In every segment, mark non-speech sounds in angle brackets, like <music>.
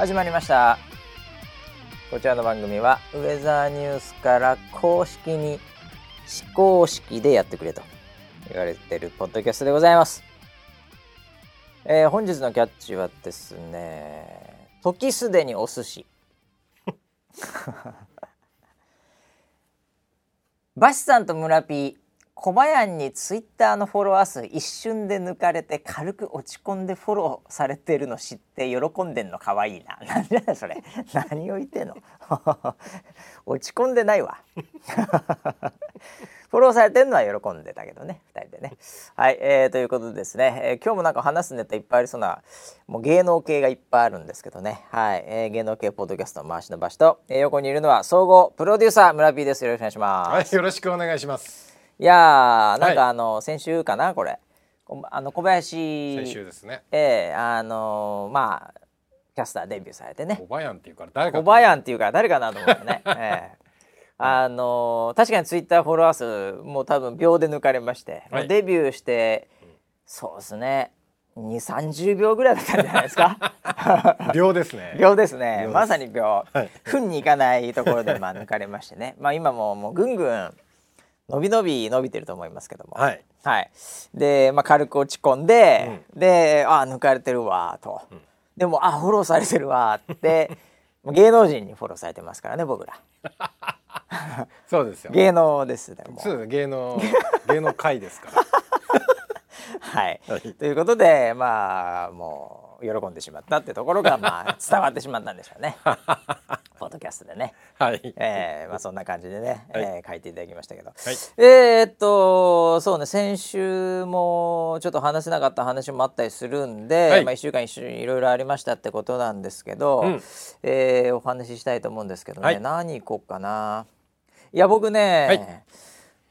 始まりました。こちらの番組はウェザーニュースから公式に非公式でやってくれと言われてるポッドキャストでございます、えー本日のキャッチはですね時すでにお寿司。<laughs> バシさんと村ピー小林にツイッターのフォロワー数一瞬で抜かれて軽く落ち込んでフォローされてるの知って喜んでんの可愛いな。なんじゃないそれ。<laughs> 何を言ってんの？<laughs> 落ち込んでないわ。<laughs> フォローされてるのは喜んでたけどね二人でね。はい、えーということでですね、えー今日もなんか話すネタいっぱいありそうなもう芸能系がいっぱいあるんですけどね。はい、えー芸能系ポッドキャスト回しの場所と、えー横にいるのは総合プロデューサー村 P です。よろしくお願いします。はい、よろしくお願いします。いやーなんかはいあの、先週かなこれ。こあの小林先週ですね。ええあのーまあキャスターデビューされてね。おばやんっていうから誰か小林っていうから誰かなと思ってね、ええ。<laughs> あのー確かにツイッターフォロワー数もう多分秒で抜かれまして、はい。デビューしてそうですね。2 3 0秒ぐらいだったんじゃないですか。<laughs> <laughs> 秒ですね。秒ですね。まさに秒、はい。分にいかないところでまあ抜かれましてね。まあ今ももうぐんぐん伸び伸び伸びてると思いますけども。はい。はい、で、まあ、軽く落ち込んで、であ抜かれてるわと、でもあフォローされてるわって <laughs> 芸能人にフォローされてますからね僕ら。<laughs> そうですよ。芸能ですでもそうです芸能芸能界ですから。はい、はい。ということでまあもう喜んでしまったってところがまあ <laughs> 伝わってしまったんでしょうね。<laughs> ポッドキャストでね。はい。えーまあ、そんな感じでね、はい。えー書いていただきましたけど、はい。えーっとそうね先週もちょっと話せなかった話もあったりするんで、はい。まあ、1週間一緒にいろいろありましたってことなんですけど、うん。えーお話ししたいと思うんですけどね、はい。何行こうかな。いや僕ね、はい。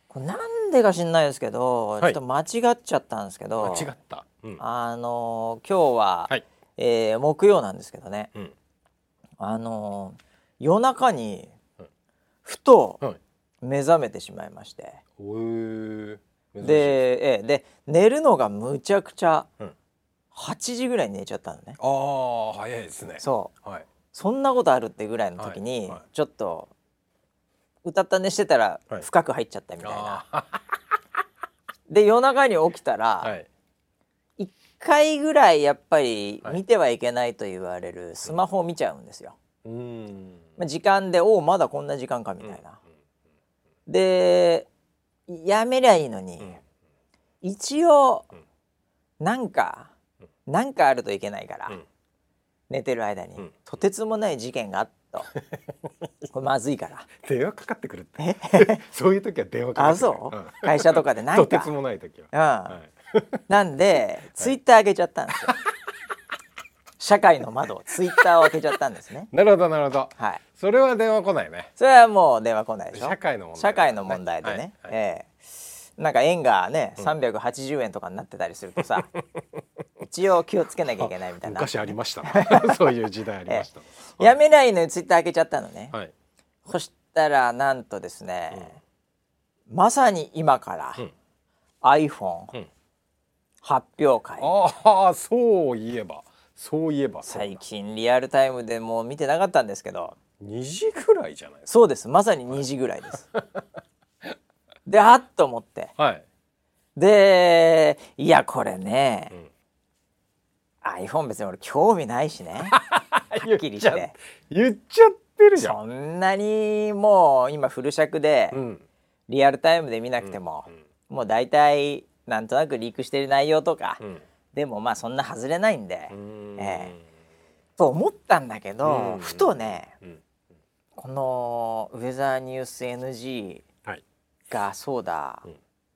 これなんでか知んないですけど、い。ちょっと間違っちゃったんですけど間違った。うん。あの今日は、はい。えー木曜なんですけどねうん。あの夜中にうんふとはい。目覚めてしまいまして。おー。珍しい、で,、ええで寝るのがむちゃくちゃうん8時ぐらいに寝ちゃったのね、ああ早いですね。そうはい。そんなことあるってぐらいの時に、ちょっと歌った寝してたらはい深く入っちゃったみたいな、あで夜中に起きたーら、はい。1回ぐらいやっぱりはい。見てはいけないと言われるスマホを見ちゃうんですよ、うーん。まあ時間でおおまだこんな時間かみたいな、でやめりゃいいのに、うん。一応うん。なんか、なんかあるといけないから、うん。寝てる間に、うん。とてつもない事件があったとこれまずいから。<laughs> 電話かかってくるって。<laughs> そういう時は電話かかあってくる。そう、会社とかでなんか。<laughs> とてつもない時は。うん。はい。<laughs> なんで、ツイッター開けちゃったんですよ。<laughs> 社会の窓ツイッターを開けちゃったんですね。なるほどなるほど。はい。それは電話来ないね。それはもう電話来ないでしょ。社会の問題、社会の問題でね、はいはいええ。なんか円がね、380円とかになってたりするとさ <laughs> 一応気をつけなきゃいけないみたいな。昔ありました。ねそういう時代ありました、やめないのにツイッター開けちゃったのね、はい。そしたらなんとですね、まさに今から、うん。iPhone、うん発表会。ああそういえば。そういえば最近リアルタイムでもう見てなかったんですけど。2時ぐらいじゃないですそうです。まさに2時ぐらいです。<laughs> であっと思って。かはい、でいやこれねう、ん iPhone 別に俺興味ないしね。<laughs> はっきりして。言っちゃってるじゃん。そんなにもう今フル尺でうん。リアルタイムで見なくても、もう大体なんとなくリークしてる内容とか、うん。でもまあそんな外れないんで、うん。えと思ったんだけど、うん。ふとねうん。このウェザーニュース NG はい。がそうだ、うん。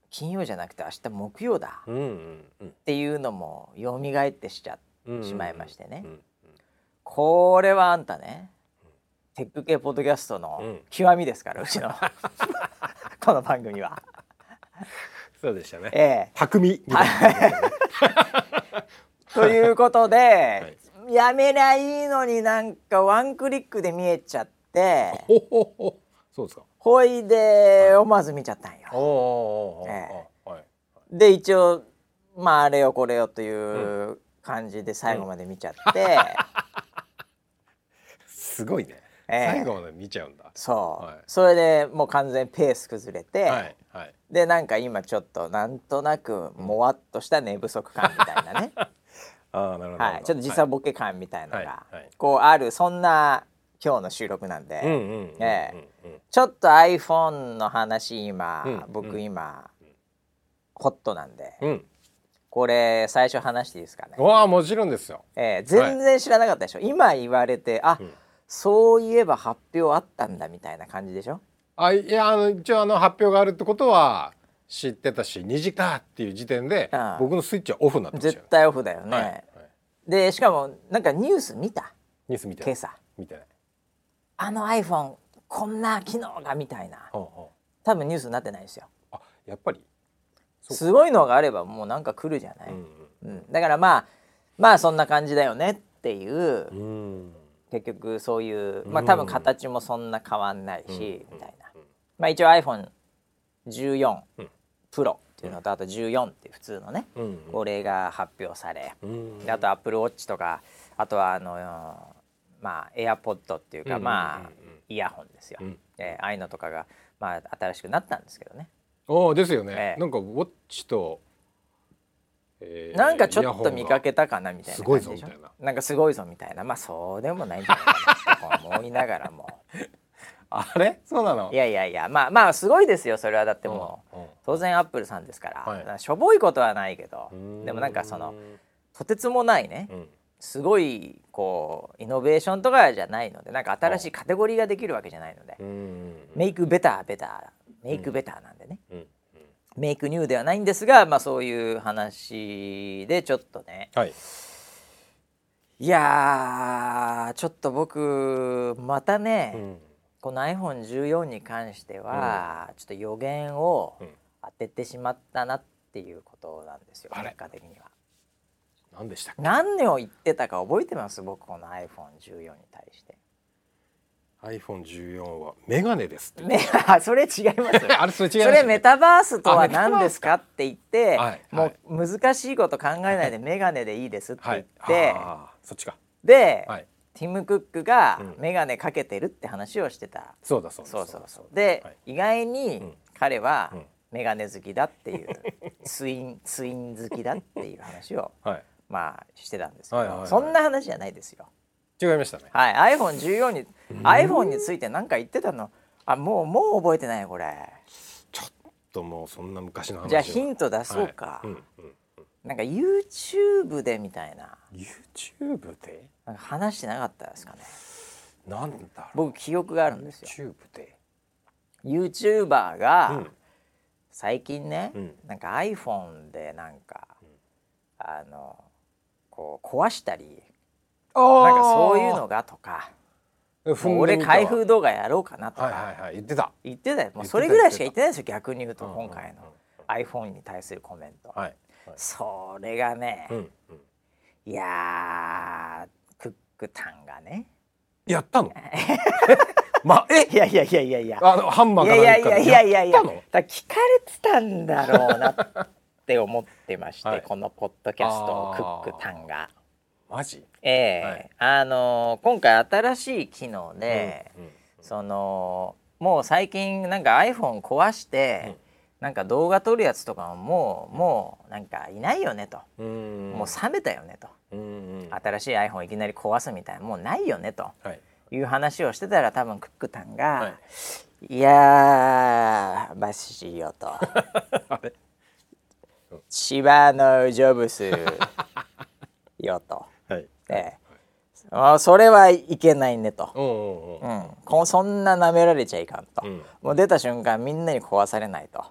金曜じゃなくて明日木曜だ。っていうのも蘇ってしちゃうんしまいましてね、うんこれはあんたねテック系ポッドキャストのうん。極みですから、うちの。<laughs> この番組は。そうでしたね。ええ。匠みたいな、<laughs> ということで、い。やめりゃいいのになんかワンクリックで見えちゃって。ほほほ。そうですか。ほいで思わず見ちゃったんよ。えおーはいで一応まああれよこれよという感じで最後まで見ちゃって、すごいね、ええ最後まで見ちゃうんだそう、はいそれでもう完全にペース崩れて、はいはい。でなんか今ちょっとなんとなくもわっとした寝不足感みたいなね、<laughs> ああなるほどはい、ちょっと時差ボケ感みたいなのが、はい。はい。こうあるそんな今日の収録なんで、ちょっと iPhone の話今、うん僕うん今、ホットなんで、うん。これ最初話していいですかね、わあもちろんですよ。えー全然知らなかったでしょ、今言われてあ、うん。そういえば発表あったんだみたいな感じでしょ？あいやあの一応あの発表があるってことは知ってたし2時かっていう時点でああ。僕のスイッチはオフになってましたよ。絶対オフだよね、はいはい。でしかもなんかニュース見た？ニュース見てない。今朝。見てない。あの iPhone こんな機能がみたいな。ほうほ多分ニュースになってないですよ。うあやっぱり？そう。すごいのがあればもうなんか来るじゃない、うんうん。だからまあまあそんな感じだよねっていう、うん。うん結局そういうまあうん多分形もそんな変わんないし、うん。みたいまあ一応 iPhone14 うん。プロっていうのとあと14っていう普通のね、うんこれが発表され、うん。であと Apple Watch とかあとはあのまあ AirPod っていうか、うんまあイヤホンですよ、うん。えーああいうのとかがまあ新しくなったんですけどね、おーですよね、ええ。なんかウォッチと、えーなんかちょっと見かイけたかなみたいなすごいぞみたいな。なんかすごいぞみたいな。まあそうでもないんじゃないかなってこう思いながらも <laughs> あれ？そうなの？いやいやいやまあまあすごいですよそれはだってもう、うんうん。当然アップルさんですから,、はい。しょぼいことはないけど。うん。でもなんかそのとてつもないねうん。すごいこうイノベーションとかじゃないのでなんか新しいカテゴリーができるわけじゃないので、うんメイクベターベターメイクベターなんでね、メイクニューではないんですがまあそういう話でちょっとね。はい。いやーちょっと僕またね、うんこの iPhone14 に関しては、ちょっと予言をうん。当ててしまったなっていうことなんですよあれ？結果的には。何でしたっけ？何を言ってたか覚えてます？僕この iPhone14 に対して。iPhone14 はメガネですって。めあそれ違います <laughs> あれそれ違いましたそれメタバースとは何ですかって言って、はいもはう難しいこと考えないでメガネでいいですって言って、あーそっちか。で、はいティム・クックがうん。メガネかけてるって話をしてた、そうだそうだそうそうそうだで、はい。意外うにん。彼はうん。メガネ好きだっていうツインツイン好きだっていう話を <laughs> はい。まあしてたんですけど、はいはいはい。そんな話じゃないですよ。違いましたね。はい、iPhone14 に iPhone について何か言ってたの？あもうもう覚えてないこれ。ちょっともうそんな昔の話を。じゃあヒント出そうか、はい。うんうんなんか YouTube でみたいな。YouTube で？なんか話してなかったですかね。なんだろう。僕記憶があるんですよ。YouTube で？YouTuber がうん。最近ね、うん。なんか iPhone でなんか、あのこう壊したりなんかそういうのがとか俺開封動画やろうかなとか、はいはいはい。言ってた。言ってたよ。もうそれぐらいしか言ってないですよ。逆に言うとうん今回のうん。iPhone に対するコメント、はいはいそれがね、うんうん。いやークックタンがね。やったの？<laughs> まえ？いやいやいやいやいや。あのハンマーいかやいやいなんかでやったの？だ聞かれてたんだろうなって思ってまして、<laughs> はい。このポッドキャストをクックタンが。マジ？ええ。はい。あの今回新しい機能で、うんうん。そのもう最近なんか iPhone 壊して、うんなんか動画撮るやつとかももうもうなんかいないよねと、うん。もう冷めたよねと、新しい iPhone いきなり壊すみたいなもうないよねと。はい。いう話をしてたら多分クックタンが、はい。い、やーマシよと。<laughs> 千葉のジョブスよと、<laughs> はい。ええ。あそれはいけないねと、うんそんな舐められちゃいかんと、うん。もう出た瞬間みんなに壊されないと、ん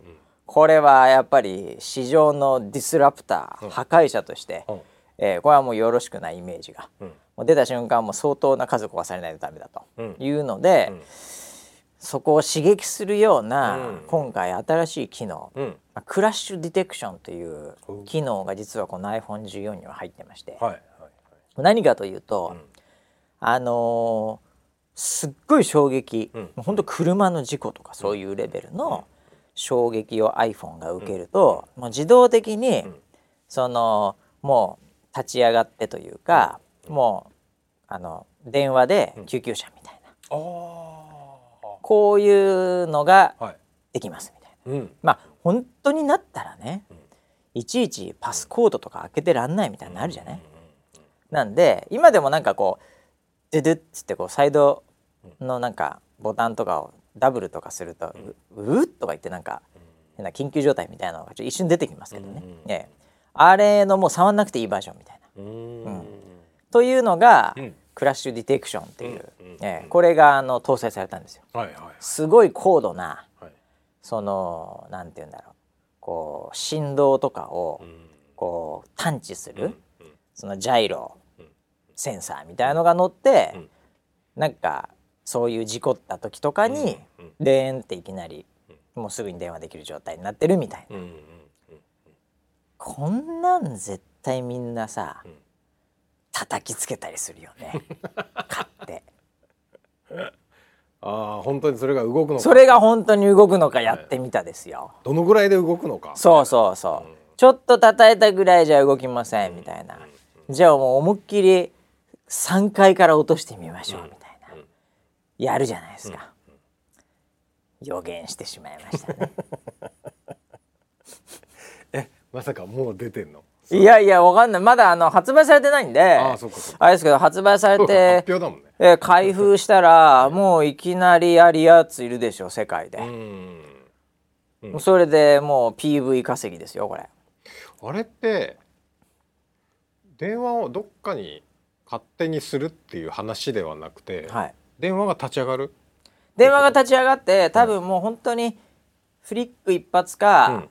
これはやっぱり市場のディスラプター、うん破壊者として、うん。えーこれはもうよろしくないイメージが、うん。もう出た瞬間もう相当な数壊されないとダメだとうん。いうので、うん。そこを刺激するような、うん。今回新しい機能、クラッシュディテクションというう。ん機能が実はこの iPhone14 には入ってまして、何かというと、うん。あのーすっごい衝撃、うん。もうほんと車の事故とかそういうレベルの衝撃を iPhone が受けると、もう自動的に、ん。そのもう立ち上がってというか、もうあの電話で救急車みたいな、あこういうのができますみたいな。うん。まあ本当になったらねいちいちパスコードとか開けてらんないみたいになるじゃない？なんで今でもなんかこうドゥドゥッつってこうサイドのなんかボタンとかをダブルとかするとううっとか言ってなんか変な緊急状態みたいなのが一瞬出てきますけどね、ええ。あれのもう触んなくていいバージョンみたいな。うん。というのが、うん。クラッシュディテクションっていう、うんうんええ。これがあの搭載されたんですよ。はいはいすごい高度なはい。そのなんて言うんだろう。こう振動とかをうん。こう探知する、うんそのジャイロうん。センサーみたいなのが乗って、うん。なんかそういう事故った時とかに、うんうん。レーンっていきなり、もうすぐに電話できる状態になってるみたいな、うんうんこんなん絶対みんなさ、ん。叩きつけたりするよね。買ってああ本当にそれが動くのか。それが本当に動くのかやってみたですよ、どのぐらいで動くのか。そうそうそう、うんちょっと叩いたぐらいじゃ動きませんみたいな、じゃあもう思いっきり3階から落としてみましょうみたいな、うんやるじゃないですか、予言してしまいましたね。<laughs> えまさかもう出てんの？いやいやわかんない。まだあの発売されてないんであれですけど発売されて発表だもんね。えー開封したらもういきなりやりやついるでしょ世界で、うん。うん。それでもう PV 稼ぎですよこれ。あれって電話をどっかに勝手にするっていう話ではなくて、はい電話が立ち上がる？電話が立ち上がって多分もう本当にフリック一発か、うん。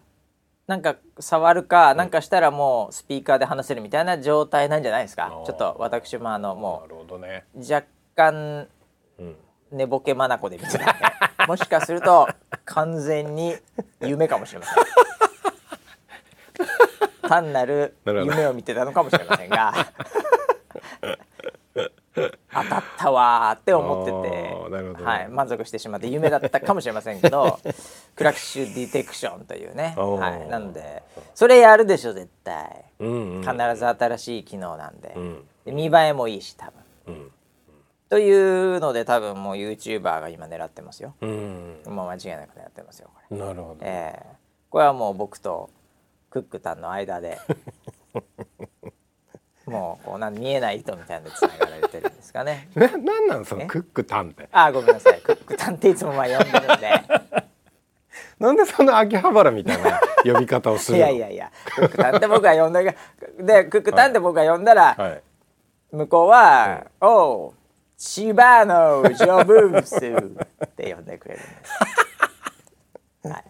なんか触るかなんかしたらもうスピーカーで話せるみたいな状態なんじゃないですか。ちょっと私もあのなもるほどね、う若干うん、寝ぼけ眼で見てたんで <laughs> もしかすると完全に夢かもしれません。<laughs> 単なる夢を見てたのかもしれませんが <laughs> <laughs> 当たったわーって思ってて。はい、満足してしまって夢だったかもしれませんけど <laughs> クラッシュディテクションというね、はい、なのでそれやるでしょ絶対。うんうん。必ず新しい機能なんで,、うん。で見栄えもいいし多分。うん。というので多分もう YouTuber が今狙ってますよ。うん。もう間違いなく狙ってますよこれ、なるほど、ええ。これはもう僕とクックタンの間で <laughs> もうこうなん見えない糸みたいなのでつながられてるんですかね。<laughs> ななんなんそのえ？クックタンってあーごめんなさい。クックタンっていつもまあ呼んでるんで。<laughs> なんでそんな秋葉原みたいな呼び方をする <laughs> いのやいやいや。クックタンって僕が呼んだがでクックタンって僕が呼んだら、はい。向こうは「おう千葉のジョブス」って呼んでくれるんです。はい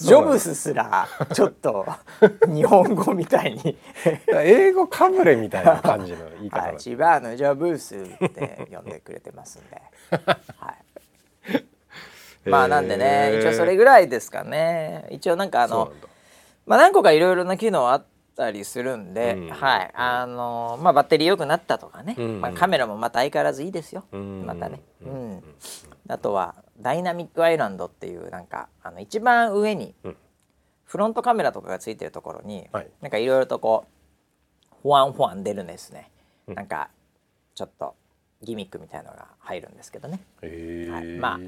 ジョブスすらちょっと <laughs> 日本語みたいに。英語かぶれみたいな感じの言い方千葉のジョブスって呼んでくれてますんで、<laughs> はい、まあなんでね一応それぐらいですかね。一応なんかあのまあ何個かいろいろな機能あったりするんで、うん。はい。あのまあバッテリー良くなったとかね、うん。まあ、カメラもまた相変わらずいいですよ、うん。またね、ううん。ん。あとはダイナミックアイランドっていうなんかあの一番上にうん。フロントカメラとかがついてるところに、はい。なんかいろいろとこうフワンフワン出るんですね、うん。なんかちょっとギミックみたいのが入るんですけどね。はい。まあ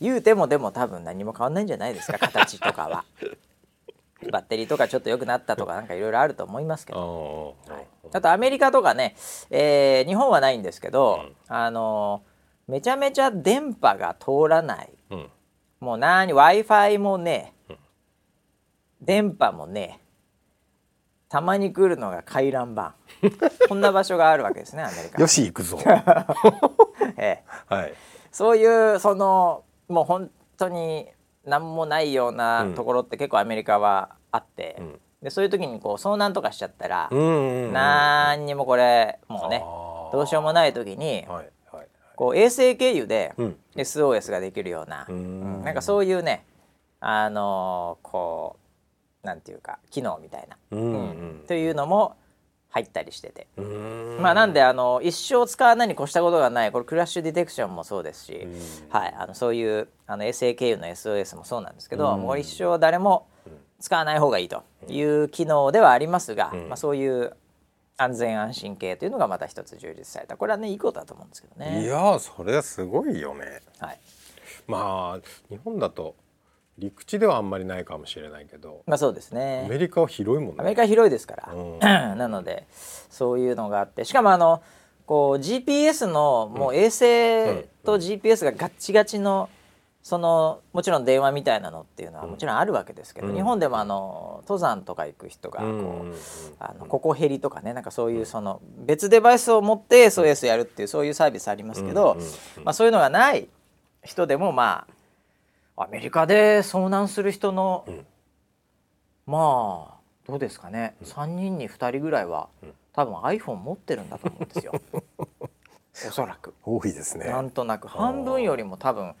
言うてもでも多分何も変わんないんじゃないですか形とかは。<laughs> バッテリーとかちょっと良くなったとかなんかいろいろあると思いますけあど、ーはい、あとアメリカとかね、えー日本はないんですけど、あのめちゃめちゃ電波が通らない。うん。もうなに w i f i もね、電波もねたまに来るのが回覧板。<laughs> こんな場所があるわけですねアメリカ。よし行くぞ。<laughs> ええ。はい。そういうそのもう本当に何もないようなところって結構アメリカはあって、ん。でそういう時にこう遭難とかしちゃったら、うんうんうん何にもこれもうねどうしようもない時にはいはいこう衛星経由でうん。SOS ができるような、ううん。んなんかそういうねあのーこうなんていうか機能みたいな、うんうんというのも入ったりしてて、うん。まあなんであの一生使わないに越したことがないこれクラッシュディテクションもそうですし、ん。はい、あのそういうあの衛星経由の SOS もそうなんですけど、うん。もう一生誰も使わない方がいいという機能ではありますが、ん。まあ、そういう安全安心系というのがまた一つ充実された。これはねいいことだと思うんですけどね。いやーそれはすごいよね。はい。まあ日本だと陸地ではあんまりないかもしれないけどまあ、そうですアねメリカは広いもんね。アメリカは広いですから、うん。なのでそういうのがあって。しかもあのこう GPS のもう衛星と GPS がガッチガチのそのもちろん電話みたいなのっていうのはもちろんあるわけですけど、うん。日本でもあの登山とか行く人がこう、あのココヘリとかねなんかそういうその別デバイスを持って SOS やるっていうそういうサービスありますけど、まあ、そういうのがない人でもまあアメリカで遭難する人の、うん。まあどうですかね、3人に2人ぐらいはん。多分 iPhone 持ってるんだと思うんですよ。<laughs> おそらく。多いですね。なんとなく。半分よりも多分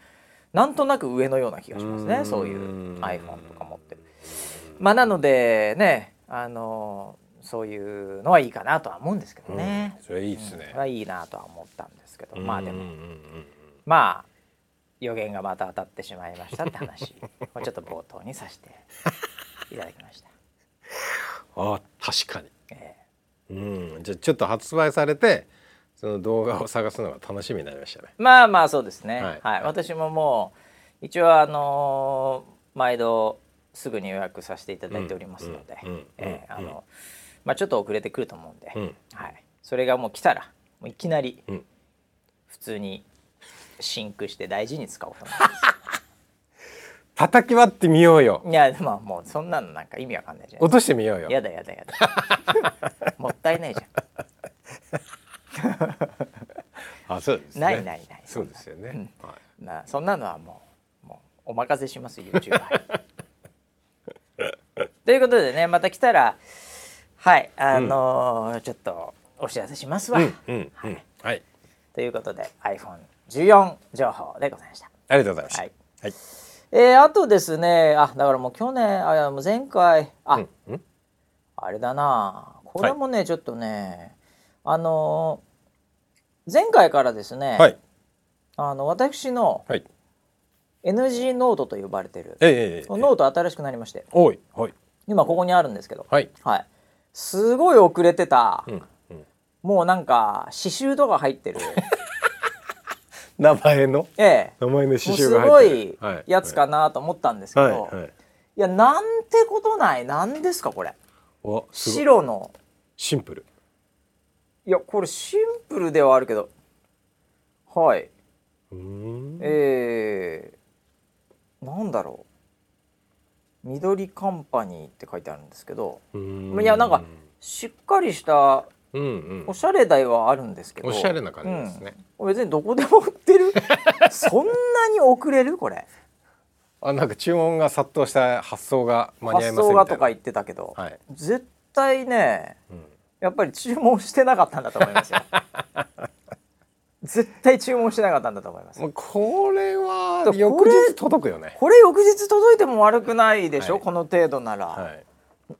なんとなく上のような気がしますうん。ねそういう iPhone とか持ってる。まあなのでねあのそういうのはいいかなとは思うんですけどね。うん。それいいですね。うん。それはいいなとは思ったんですけど。まあでも。うんうんうんまあ予言がまた当たってしまいましたって話。<laughs> をちょっと冒頭にさせていただきました。うんあ確かに。え。うん。じゃあちょっと発売されてその動画を探すのが楽しみになりましたね。えまあまあそうですね。はい。はい、私ももう一応あのー毎度すぐに予約させていただいておりますので、ええあのまあちょっと遅れてくると思うんで、うん。はい、それがもう来たらもういきなりうん。普通にシンクして大事に使おうと思い <laughs> 叩き割ってみようよ。ます。いやまあもうそんなのなんか意味わかんないじゃない。落としてみようよ。やだやだやだ。<laughs> もったいないじ <laughs> あそうですね。ないないない。そうですよね、はい。ゃんなそんなのはもうもうお任せします YouTuber <laughs> ということでねまた来たらはいあのーちょっとお知らせしますわ、うんうんうん。はい。ということで iPhone14 情報でございました。ありがとうございました。はい。はい。えー、あとですねあだからもう去年あもう前回あ、うんうん。あれだなこれもね、ちょっとねあのー前回からですね、はい。あの私のはい。NG ノートと呼ばれてるノート新しくなりまして。はい。今ここにあるんですけど。はい。はい。すごい遅れてた、うんうん。もうなんか刺繍とか入ってる。<laughs> 名前の？ええ。名前の刺繍がごい入ってる。はいやつかなと思ったんですけど、はいはい。いやなんてことない。なんですかこれ。白の。シンプルいやこれシンプルではあるけど。はい。えー、なんだろう。緑カンパニーって書いてあるんですけど。いやなんかしっかりしたうんうん。おしゃれ台はあるんですけど。おしゃれな感じですね、うん、別にどこでも売ってる。<laughs> そんなに遅れる？これ。あなんか注文が殺到した発送が間に合い発ませんみたいな。送がとか言ってたけど、はい、絶対ねうんやっぱり注文してなかったんだと思いますよ。<laughs> 絶対注文してなかったんだと思います。もうこれは翌日届くよね。これ翌日届いても悪くないでしょ、はい。この程度なら、はい。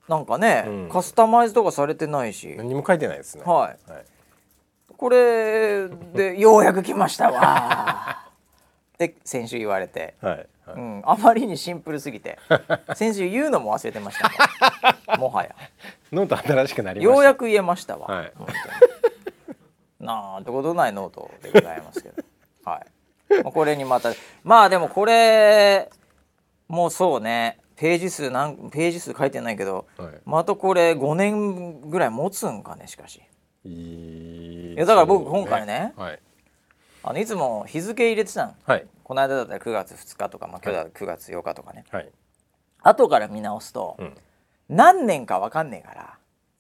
なんかね、うん。カスタマイズとかされてないし、何も書いてないですね。はい。はい。これでようやく来ましたわ <laughs> で先週言われて、はいはい。うん、あまりにシンプルすぎて。<laughs> 先週言うのも忘れてました <laughs> もはや。ノート新しくなりました。ようやく言えましたわ、はい。なんてことないノートでございますけど。はい。まあこれにまたまあでもこれもうそうね。ページ数なんページ数書いてないけどはい。またこれ5年ぐらい持つんかねしかし。いやだから僕今回ねはいあのいつも日付入れてたの。はい。この間だったら9月2日とか、まあ、今日だったら9月8日とかね、はい。後から見直すと、うん。何年か分かんねえから、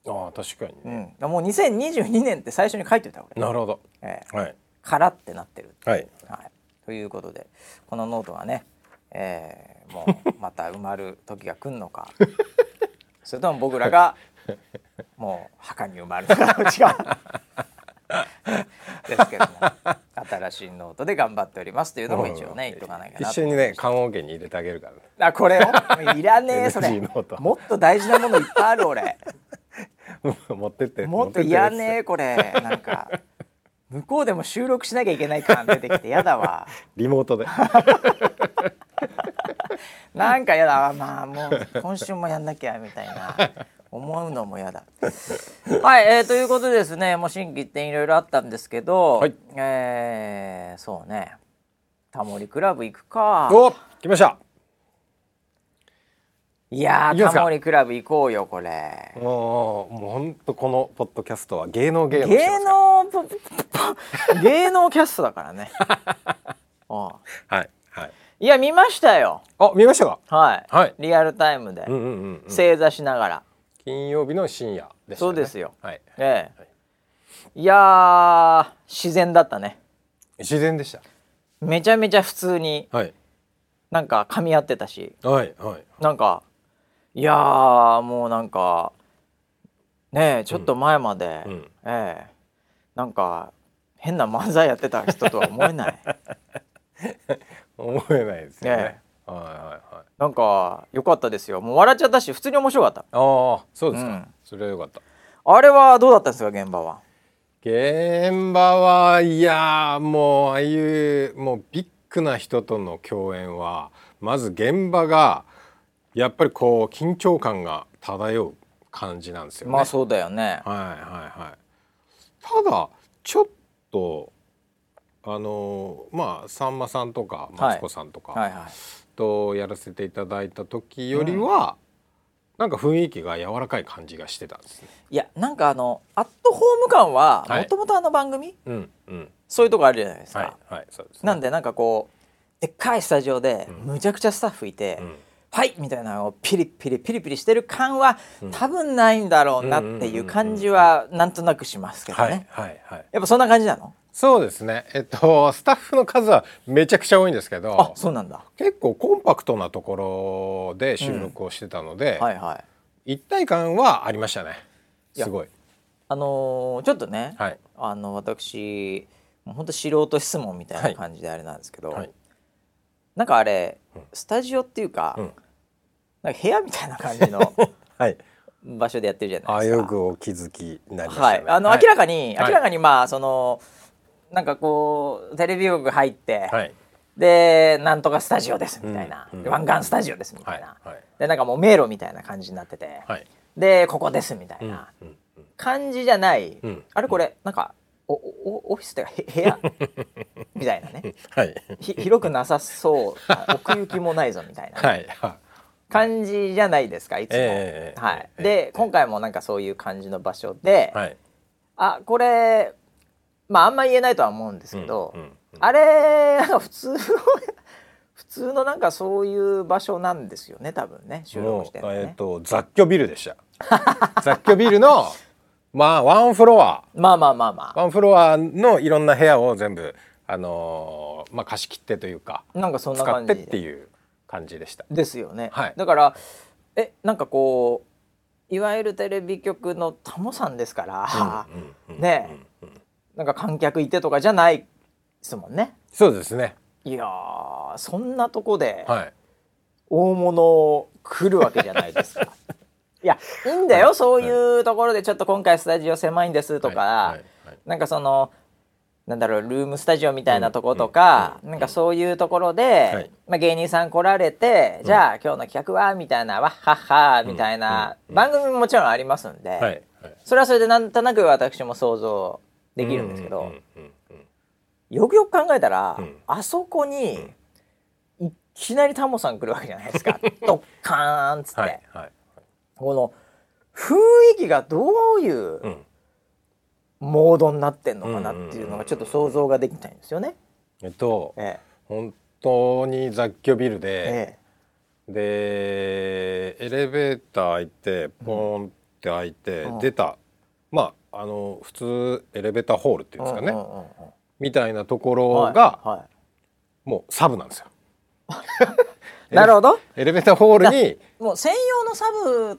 ああ確かにうね、ん、もう2022年って最初に書いておいた俺、なるほど。ええ。はい。からってなってる、はい。はい、ということでこのノートはね、えーもう <laughs> また埋まる時が来るのか。それとも僕らがもう墓に埋まるのか。どっちか <laughs> ですけども新しいノートで頑張っておりますというのも一応ね言っとかなきゃなと一緒にね棺桶に入れてあげるからね。あこれを？いらねえ <laughs> それ。もっと大事なものいっぱいある俺。<laughs> 持ってってもっといらねえこれ。なんか向こうでも収録しなきゃいけない感出てきてやだわ。リモートで。なんかやだわ。まあもう今週もやんなきゃみたいな思思うのも嫌だ。<laughs> はい、えー、ということでですねもう心機一転いろいろあったんですけど、はい。えーそうね。タモリクラブ行くか。お来ました。いやタモリクラブ行こうよこれ。もうもう本当このポッドキャストは芸能芸能芸能芸能キャストだからね。<laughs> はいはい。いや見ましたよ。あ見ましたか？はい、はい。リアルタイムで、うんうんうん、うん、正座しながら金曜日の深夜でした、ね、そうですよ。はい。ええ。い。やー自然だったね。自然でした。めちゃめちゃ普通にはい。なんか噛み合ってたし。はいはい。なんかいやーもうなんかねえちょっと前まで、うんええなんか変な漫才やってた人とは思えない。<laughs> 思えないですよね、ねはいはいはい。なんか良かったですよ。もう笑っちゃったし普通に面白かった。ああそうですか、うん。それはよかった。あれはどうだったんですか現場は？現場はいやーもうああいうもうビッグな人との共演はまず現場がやっぱりこう緊張感が漂う感じなんですよね。まあそうだよね。はいはいはい。ただちょっとあのまあさんまさんとかマツコさんとかはいはいとやらせていただいた時よりは、なんか雰囲気が柔らかい感じがしてたんですね。いやなんかあのアットホーム感ははい。もともとあの番組、うんうん。そういうとこあるじゃないですか、はいはいそうです、ね。なんでなんかこうでっかいスタジオでうん。むちゃくちゃスタッフいて、うん。はいみたいなのをピリピリピリピリしてる感は多分ないんだろうなっていう感じはなんとなくしますけどはいねはいはい。やっぱそんな感じなの？そうですね。えっとスタッフの数はめちゃくちゃ多いんですけあど、そうなんだ。結構コンパクトなところで収録をしてたので、はいはい。一体感はありましたね。すごい。あのーちょっとね、はい。あの私もうほんと素人質問みたいな感じであれなんですけど、はい。なんかあれうん。スタジオっていうか,、うんなんか部屋みたいな感じの <laughs> はい。場所でやってるじゃないあですか。よくお気づきになりましたね。はい、あの、はい。明らかに、はい。明らかにまあそのなんかこうテレビ局入って、はい。でなんとかスタジオですみたいな、うんうん。で湾岸スタジオですみたはいいな、はい。でなんかもう迷路みたいな感じになってて、はい。でここですみたいうんな感じじゃない、うん。あれこれなんかおおオフィスっていうかへ <laughs> 部屋みたいなね。<laughs> はい。ひ広くなさそう奥行きもないぞみたいなはい。は感じじゃないですかいつも。ええはい、ええ。で今回もなんかそういう感じの場所で、いはい。あこれまああんま言えないとは思うんですけど、うんうんうん。あれなんか普通の <laughs> 普通のなんかそういう場所なんですよね多分ね収録してるのね、えっと雑居ビルでした。<laughs> 雑居ビルのまあワンフロア。まあまあまあまあ。ワンフロアのいろんな部屋を全部あのーまあ貸し切ってというかなんかそんな使って感じっていう感じでした。ですよね、はい。だからえなんかこういわゆるテレビ局のタモさんですから、ね。なんか観客いてとかじゃないですもんね。そうですね。いやーそんなとこではい。大物来るわけじゃないですか。<laughs> いやいいんだよ、そういうところでちょっと今回スタジオ狭いんですとか、はい。はい。はい。なんかそのなんだろうルームスタジオみたいなところとか、うんうん。なんかそういうところで、はい。まあ、芸人さん来られて、じゃあ今日の企画はみたいなわっはっはみたいなうん番組ももちろんありますんで、はいはい。それはそれでなんとなく私も想像できるんですけど、よくよく考えたら、うん。あそこにいきなりタモさん来るわけじゃないですか。<laughs> ドッカーンっつって、この雰囲気がどういううんモードになってんのかなっていうのがちょっと想像ができないんですよね。えっとえ本当に雑居ビルえで、えでエレベーター開いてポーンって開いて、うん。出た。まああの普通エレベーターホールっていえうんですかね、うんうんうんうん。みたいなところはいがはもうサブなんですよ。い、<laughs> なるほど。エレベーターホールにもう専用のサ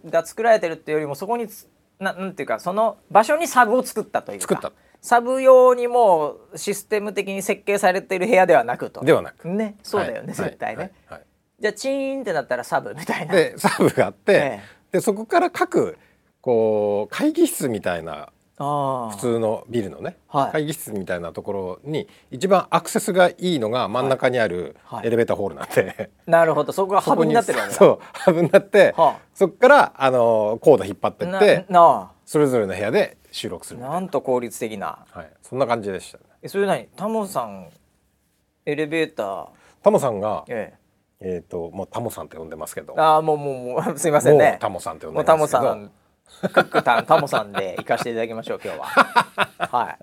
ブが作られてるっていうよりもそこにつななんていうかその場所にサブを作ったというか。作った。サブ用にもうシステム的に設計されている部屋ではなくと。ではなく。ねそうだよね、はい。絶対ね、はい。はい。じゃあチーンってなったらサブみたいな。でサブがあって、<laughs> えでそこから各こう会議室みたいな普通のビルのね、はい。会議室みたいなところに一番アクセスがいいのが真ん中にあるはい。はいエレベーターホールなんで、なるほど。そこがハブになってるわけだ。そうハブになって、はそこからあのコード引っ張ってってそれぞれの部屋で収録するな。んと効率的な。はい、そんな感じでしたね。えそれ何？タモさんエレベーター。タモさんがええ。っ、ともうタモさんって呼んでますけど。え、ああもうもうもうすいませんね。タモさんって呼んでますけど、タモさんクックタンタモさんで行かせていただきましょう今日は。<laughs> はい。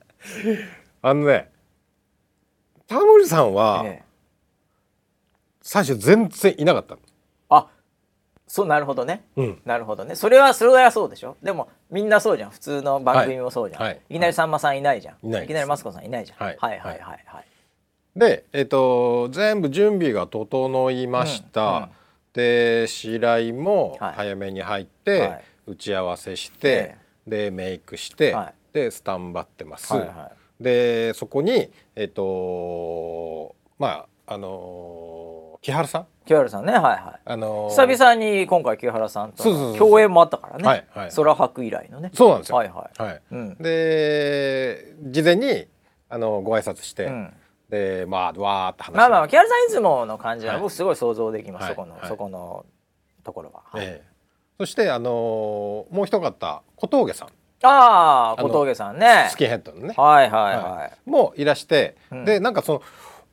あのねタモリさんはええ。最初全然いなかったの。あそうなるほどね。うん、なるほどね。それはそれはそうでしょ。でもみんなそうじゃん。普通の番組もそうじゃん、はい。はい。い、きなりさんまさんいないじゃん、い。ないですきなりマスコさんいないじゃん、はいはいはい。はい。はい。で、えっと全部準備が整いました、うん。うん。で白井もはい。早めに入って、はい打ち合わせして、でメイクして、はい。でスタンバってます、はいはでそこにえっとまああの木原さん、清原さんね。はいはい。あの久々に今回清原さんと共演もあったからね、はいはい。空白以来のね。そうなんですよ、はいはい。はい。うん。で事前にあのご挨拶して、うん。でまあわーって話まあまあ木原さんいつもの感じははい。僕すごい想像できます、はい。そこの、はい。そこのところは、はいええそしてあのもう一方小峠さん。ああ小峠さんね。スキンヘッドのね、はいはいはい、もいらして、うん。でなんかその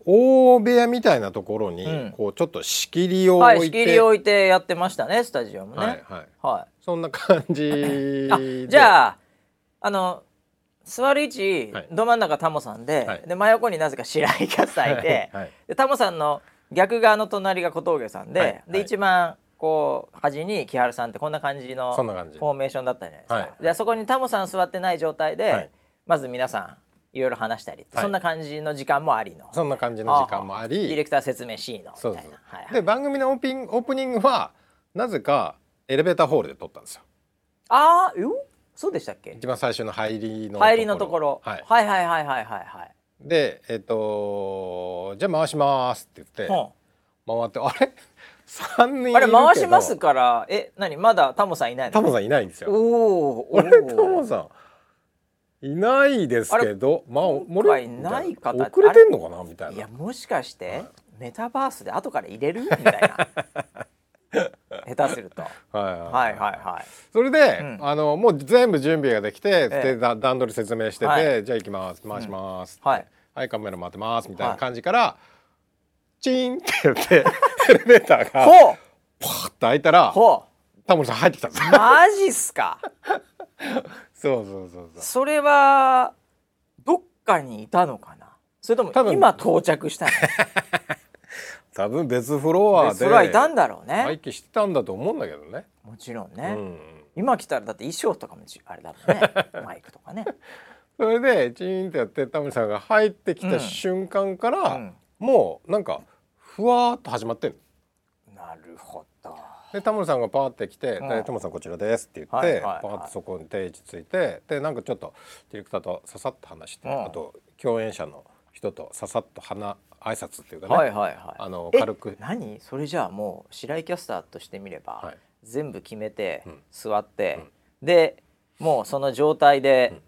大部屋みたいなところに、うん。こうちょっと仕切りをはい、置いて、仕切り置いてやってましたねスタジオもね。はいはい。はそんな感じ <laughs> い、あで。じゃああの座る位置、はい。ど真ん中タモさんで,、はい。で真横になぜか白井キャスターい。て、はい。でタモさんの逆側の隣が小峠さんで、ではい。はい。一番こう端に木原さんってこんな感じのフォーメーションだったじゃないですか、はい。でそこにタモさん座ってない状態で、はい。まず皆さんいろいろ話したり、はい。そんな感じの時間もありの。そんな感じの時間もあディレりクター説明 C のみたそうそう。いな。はい。はいで番組のオープニングオープニングはなぜかエレベーターホールで撮ったんですよ。ああよそうでしたっけ？一番最初の入りの入りのところ、はい、はいはいはいはいはいはい。でえっ、とじゃあ回しますって言って、ほ回ってあれ？三人あれ回しますから。え何？まだタモさんいないの？タモさんいないんですよ。おおあれタモさんいないですけどまあ今回ない方みたな遅れてんのかなみたいな。いやもしかしてメタバースで後から入れる？みたいな。<laughs> 下手すると。はいはいはい。それで、うん。あのもう全部準備ができて、ええ。でだ段取り説明してて、はい。じゃあ行きます。回します、うん。はい。はいカメラ回ってますみたいなはい感じから、チーンって言って <laughs> エレベーターがほう。パーッと開いたらほタモリさん入ってきたんですマジっすか？そうそうそうそう。それはどっかにいたのかな？それとも多分今到着したの？<laughs> 多分別フロアでそれはいたんだろうね、待機してたんだと思うんだけどね。もちろんね、うん、今来たらだって衣装とかもちあれだもんね。<laughs> マイクとかね。それでチーンってやってタモリさんが入ってきうん。た瞬間から、うんもうなんかふわーっと始まってんの。なるほど。でタモリさんがパーって来て「うん。でタモリさんこちらです」って言って、パーッとそこに定位置ついてでなんかちょっとディレクターとささっと話して、うん。あと共演者の人とささっと話挨拶っていうかね、はいはいはい。あのえ軽く。何？それじゃあもう白井キャスターとしてみれば、はい全部決めて、うん。座って、でもうその状態で、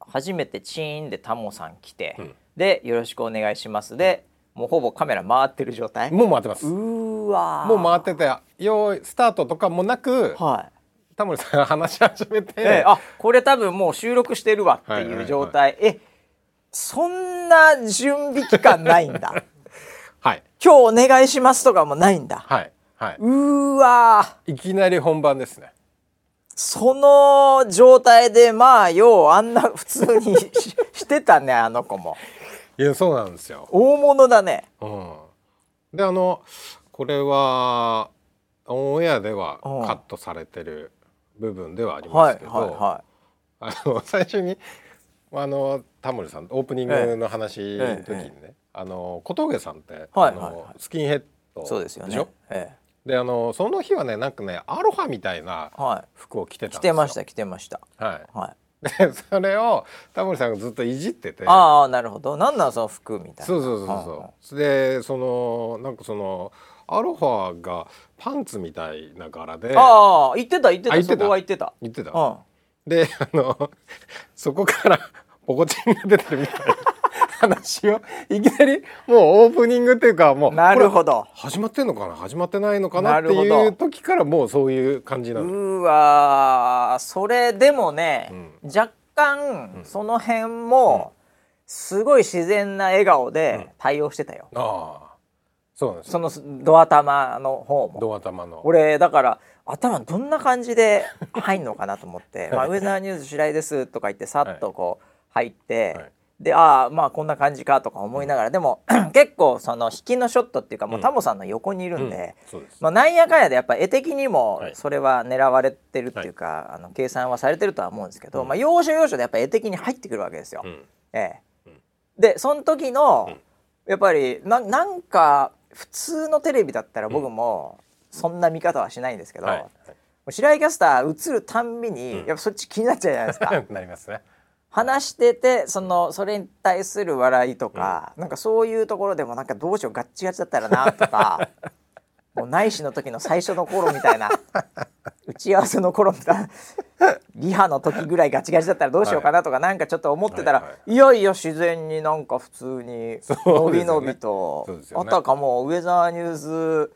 初めてチーンでタモさん来て、うんで「よろしくお願いします」でもうほぼカメラ回ってる状態。もう回ってます。うーわー。もう回ってて用意スタートとかもなくはい。タモリさんが話し始めて、ええあこれ多分もう収録してるわっていう状態、えそんな準備期間ないんだ。<laughs> はい。今日お願いしますとかもないんだ。はいはうーわー。いいきなり本番ですね。その状態でまあようあんな普通にし <laughs> してたねあの子もいやそうなんですよ。大物だね。うん、であのこれはオンエアではうん。カットされてる部分ではありはいますけど、はいはあの最初にあのタモリさんオープニングの話の時にね、あの小峠さんって、はいあのはいはい。スキンヘッドいそうですよね。でしょえ。であのその日はねなんかねアロハみたいなえは服を着ていたんですよ。着てました着てました。はい。はいでそれをタモリさんがずっといじってて。ああなるほど。なんなんその服みたいな。そうそうそうそうでそのなんかそのアロハがパンツみたいな柄で。ああ言ってた言ってた。ってた。こは言ってた。言ってた。うん。であのそこからポコチンが出てるみたいな話をいきなりもうオープニングっていうかもうなるほど。始まってんのかな？始まってないのかな？っていう時からもうそういう感じなの。うわーそれでもね、若干その辺もすごい自然な笑顔で対応してたよ、ああそうなんです。そのドア玉の方も。ドの。俺だから頭どんな感じで入んのかなと思って「まあ、ウェザーニュース白井です」とか言ってさっとこう入って、はいでああまあこんな感じかとか思いながら、でも <clears throat> 結構その引きのショットっていうかもうタモさんの横にいるんで。まあ、なんやかんやでやっぱ絵的にもはい。それは狙われてるっていうか、あの計算はされてるとは思うんですけど、まあ、要所要所でやっぱ絵的に入ってくるわけですよ。うん。ええ。でその時の、やっぱりななんか普通のテレビだったら僕もそんな見方はしないんですけど、はい。白井キャスター映るたんびに、やっぱそっち気になっちゃうじゃないですか。<laughs> なりますね。話しててそのそれに対する笑いとか、なんかそういうところでもなんかどうしようガッチガチだったらなとか <laughs> もう内視の時の最初の頃みたいな打ち合わせの頃みたいなリハの時ぐらいガチガチだったらどうしようかなとか、なんかちょっと思ってたら、はいい。やいや自然になんか普通にそうですよねのびのびと、そうですよね。あたかもウェザーニュース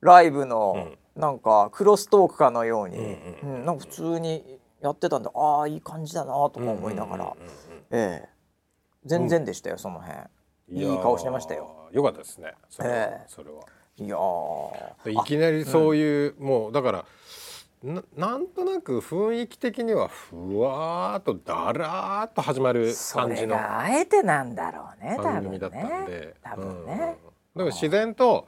ライブのなんかクロストークかのように、うんなんか普通にやってたんでああいい感じだなとか思いながら、ええ。全然でしたよ、その辺。いい顔してましたよ。よかったですね。それは。ええ。それは。いやいきなりそういう、もうだからななんとなく雰囲気的にはふわーっとだらーっと始まるそ感じの。あえてなんだろうね多分ね番組だったんで。多分ね、うんだから自然と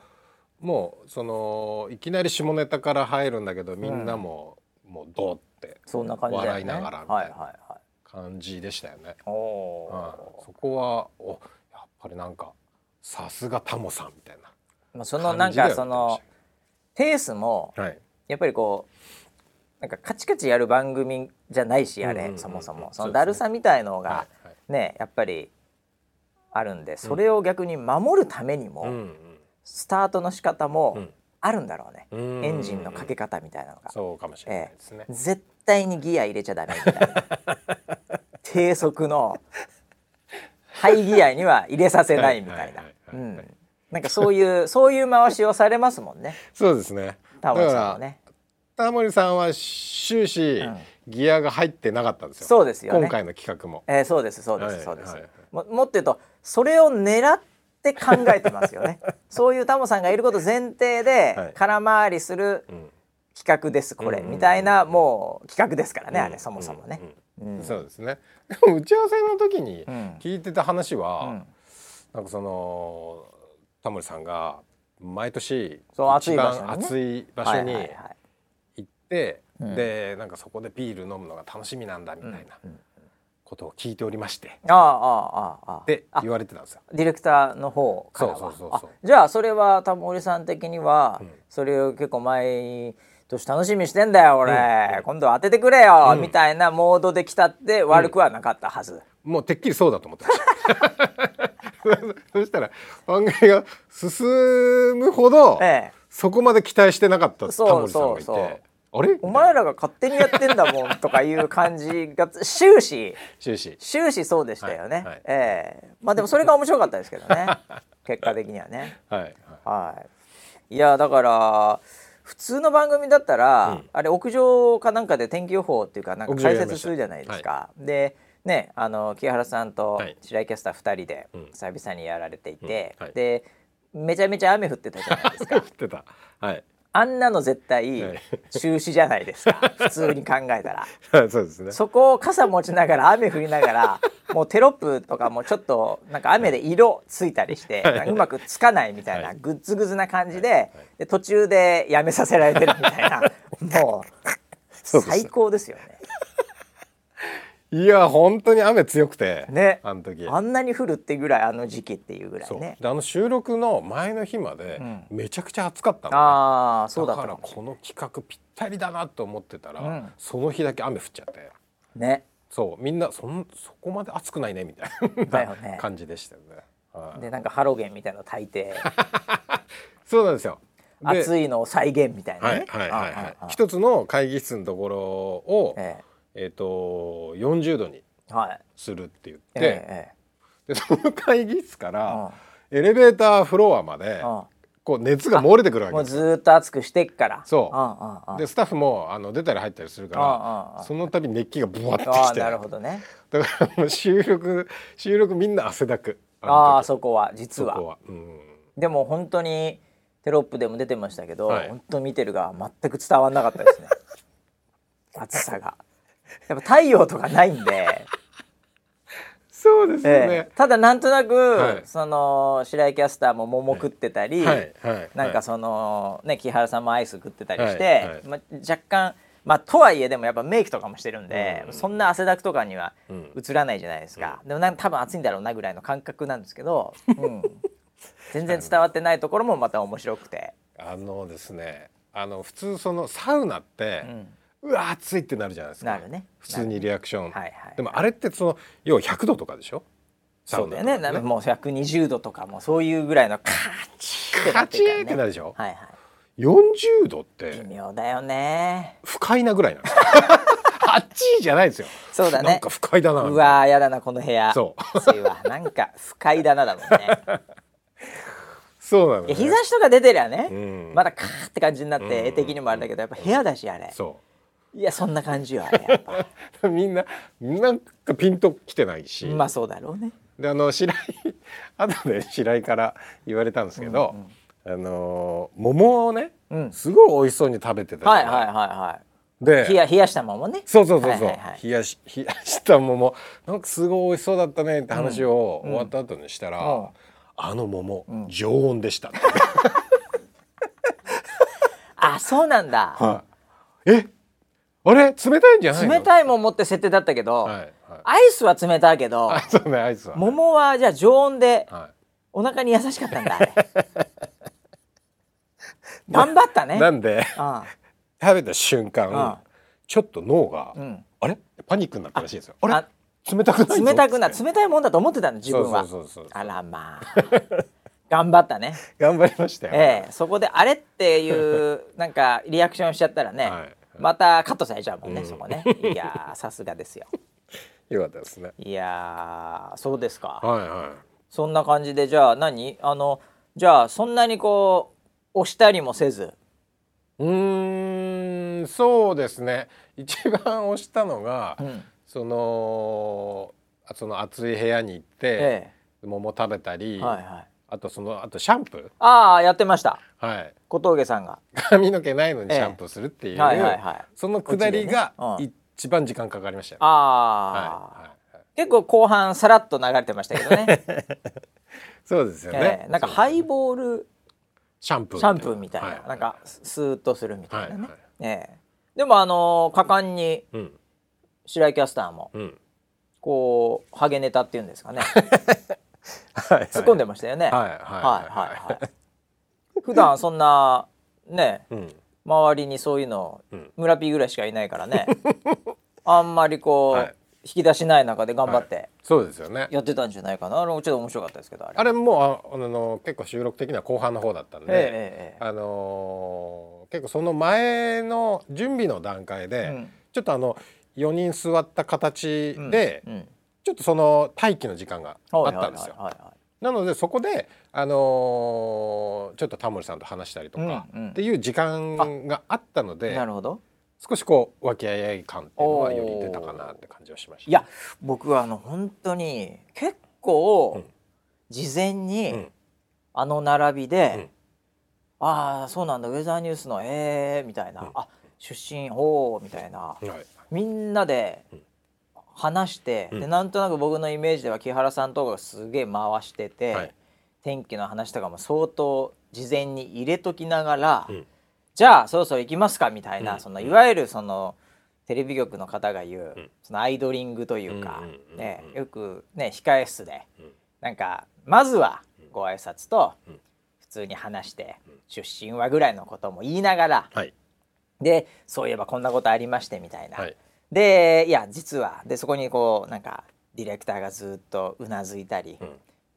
もうそのいきなり下ネタから入るんだけどみんなも、もうドって。そんな感じね。笑いながらみたはいいな。はいはい感じでしたよね。おうん。おそこはおやっぱりなんかさすがタモさんみたいな。ー、まあ、そのなんかそのペースもはい。やっぱりこうなんかカチカチやる番組じゃないしあれ、うんうんうんうん。そもそも。そのだるさみたいのがはいはい。ねやっぱりあるんでそれを逆に守るためにも、うん。スタートの仕方もうんあるんだろうね、うん。エンジンのかけ方みたいなのが、そうかもしれないですね。絶対にギア入れちゃダメみたいな。<laughs> 低速のハイギアには入れさせないみたいな。なんかそういうそういう回しをされますもんね。そうですね。タモリさんはね。タモリさんは終始うん。ギアが入ってなかったんですよ。そうですよね。今回の企画も。えーそうですそうです、はいそうです、もっと言うとそれを狙って考えてますよね。<laughs> そういうタモさんがいること前提ではい。空回りするうん。企画ですこれ、みたいなもう企画ですからね、あうん。れそもそもね、そうですね。でも打ち合わせの時にうん。聞いてた話は、うん。なんかそのタモリさんが毎年一場所にね。番暑い場所に行って、うん。でなんかそこでビール飲むのが楽しみなんだみたいなことを聞いておりまして、ああああああ。ってあ言われてたんですよ。ディレクターの方からは。そうそうそうそう。あじゃあそれはタモリさん的には、うん。それを結構毎年楽しみにしてんだよ俺、うん。今度は当ててくれよ、うん。みたいなモードで来たって悪くはなかったはず、もうてっきりそうだと思ってました。<laughs> そしたら番組が進むほど、ええ。そこまで期待してなかったタそうモリさんがいて。そうそうあれ？お前らが勝手にやってんだもんとかいう感じが終始。終始。終始そうでしたよね、はいはい。ええ。まあでもそれが面白かったですけどね。<laughs> 結果的にはね。はいはい。はい。いやだから普通の番組だったら、うん。あれ屋上かなんかで天気予報っていうかなんか解説するじゃないですか。でねあの木原さんとはい。白井キャスター2人でうん。久々にやられていて、うん。はい。でめちゃめちゃ雨降ってたじゃないですか。<laughs> 言ってた。はいあんなの絶対はい。中止じゃないですか。<laughs> 普通に考えたら。そうですね。そこを傘持ちながら雨降りながらもうテロップとかもちょっとなんか雨で色ついたりしてなんかうまくつかないみたいなはい。グッズグズな感じでで途中でやめさせられてるみたいな <laughs> もう最高ですよね。いや本当に雨強くてね。あの時。あんなに降るってぐらいあの時期っていうぐらそいう。ね。であの収録の前の日までうん。めちゃくちゃ暑かったの。ね、ああそうだだからこの企画ぴったりだなと思ってたら、うん。その日だけ雨降っちゃって。ね。そうみんなそんそこまで暑くないねみたいだよね。な <laughs> 感じでしたよね。はい。でなんかハロゲンみたいなの炊いて。<laughs> そうなんですよ。で暑いのを再現みたいなね。はいはいはいはい。一つの会議室のところを、えええー、と40度にはい。するって言って、ええでその会議室かえらえエレベーターフロアまでこう熱が漏れてくるわもうけですよ。ずーっと熱くしてっから。そう。でスタッフもあの出たり入ったりするからその度熱気がブワッてきて。なるほどね。だからもう <laughs> 収録収録みんな汗だくああそこは実は。うん、でも本当にテロップでも出てましたけど、はい。本当見てる側は全く伝わんなかったですね。<laughs> 暑さが <laughs> やっぱ太陽とかないんで、そうですよええ。ね、ただなんとなく、はい。その白井キャスターも桃食ってたり、はい。はい。なんかそのね木原さんもアイス食ってたりして、まあ、若干まあとはいえでもやっぱメイクとかもしてるんで、うん。そんな汗だくとかにはうん。映らないじゃないですか、でもなんか多分暑いんだろうなぐらいの感覚なんですけど、<laughs> うん、全然伝わってないところもまた面白くて、あのですねあの普通そのサウナってう、ん、うわ暑いってなるじゃないですか。なるね。普通にリアクション、はいはいでもあれってその要は100度とかでしょ？そうだよね。サウナとかなもう120度とかもそういうぐらいのカチッカチってるからーってなるでしょ、はいはい。40度っ微て妙だよね。不快なぐらいなんですよ。<laughs> 暑いじゃないですよ。そうだね。なんか不快だな。うわーやだなこの部屋。そう。暑いわなんか不快だなだもんね。そうなの、ね、日差しとか出てりゃね、うん。まだカーって感じになっうん。て絵的にもあれだけどやっぱ部屋だしあれ。そいやそんな感じよやっぱ。<laughs> うみんななんかピンときてないし、まあそうだろうね。であの白井 <laughs> 後で白井から言われたんですけど、あの桃をねうん。すごい美味しそうに食べてたじゃない。はいはいはいはでい。冷や冷やしたままね。そうそうそうそう、はいはいはい。冷やし冷やした桃。なんかすごい美味しそうだったねって話をうん終わった後にしたら、うん。あの桃、ん。常温でした <laughs> あそうなんだ。はい、えあれ？冷たいんじゃないの？冷たいもん持って設定だったけど、はいはい。アイスは冷たいけど <laughs> あそうねアイスは、桃はじゃあ常温ではお腹に優しかったんだあれ。<laughs> 頑張ったね。い、なんで？あ食べた瞬間、うん。ちょっと脳が、あうん。あれ？パニックになったらしいんですよ。あれ？あ冷たくないぞ？冷たくな冷たいもんだと思ってたの自分は。そうそうそうそう。あらまあ。頑張ったね。<laughs> 頑張りましたよ、ええそこであれっていうなんかリアクションしちゃったらね、はいまたカットされちゃうもんね、うん。そこね。いやー <laughs> さすがですよ。よかったですね。いやーそうですか。はいはい。そんな感じでじゃあ何？あのじゃあそんなにこう押したりもせず？うーんそうですね。一番押したのが、うん。そのその暑い部屋に行って、え桃食べたり、えはいはいあとそのあとシャンプああやってました。ー、はい、小峠さんが。髪の毛ないのにええシャンプーするっていう、はいはいはい。そのくだりがこっちで。ね一番時間かかりましたよ、ああ、はいはいはい、結構後半さらっと流れてましたけどね。<laughs> そうですよね。え、え。なんかハイボールシャンプーシャンプーみたいな、はいなんかスーッとするみたいなね、はいはいええ。でもあの果敢にうん。白井キャスターもうん。こうハゲネタっていうんですかね。は <laughs> い突っ込んでましたよね、はいはいはい普段そんなねうん。周りにそういうのうん。村 P ぐらいしかいないからね。<laughs> あんまりこう、はい。引き出しない中で頑張ってそうですよね。やってたんじゃないかな。あれもちょっと面白かったですけどあれ。もうああの結構収録的には後半の方だったんで、あのー結構その前の準備の段階えで、うん。ちょっとあの4人座った形で、うんちょっとその待機の時間があはいったんですよ。なのでそこで、あのーちょっとタモリさんと話したりとかうんうん。っていう時間があったので、なるほど。少しこう和気あいあい感っていうのはより出たかなって感じはしました。いや僕はあの本当に結構うん。事前に、うん。あの並びで、うん。ああそうなんだウェザーニュースのえーみたいな、うん。あ出身ほうみたいな。はい。みんなでうん話して、うん。でなんとなく僕のイメージでは木原さんとかがすげえ回してて、はい。天気の話とかも相当事前に入れときながら、うん。じゃあそろそろ行きますかみたいな、うん。そのいわゆるそのテレビ局の方が言う、うん。そのアイドリングというか、ね、よくね控え室で、うん。なんかまずはご挨拶とうん。普通に話して、うん出身はぐらいのことも言いながらはい。でそういえばこんなことありましてみたいな、はいでいや実は。でそこにこうなんかディレクターがずっとうなずいたり、うん。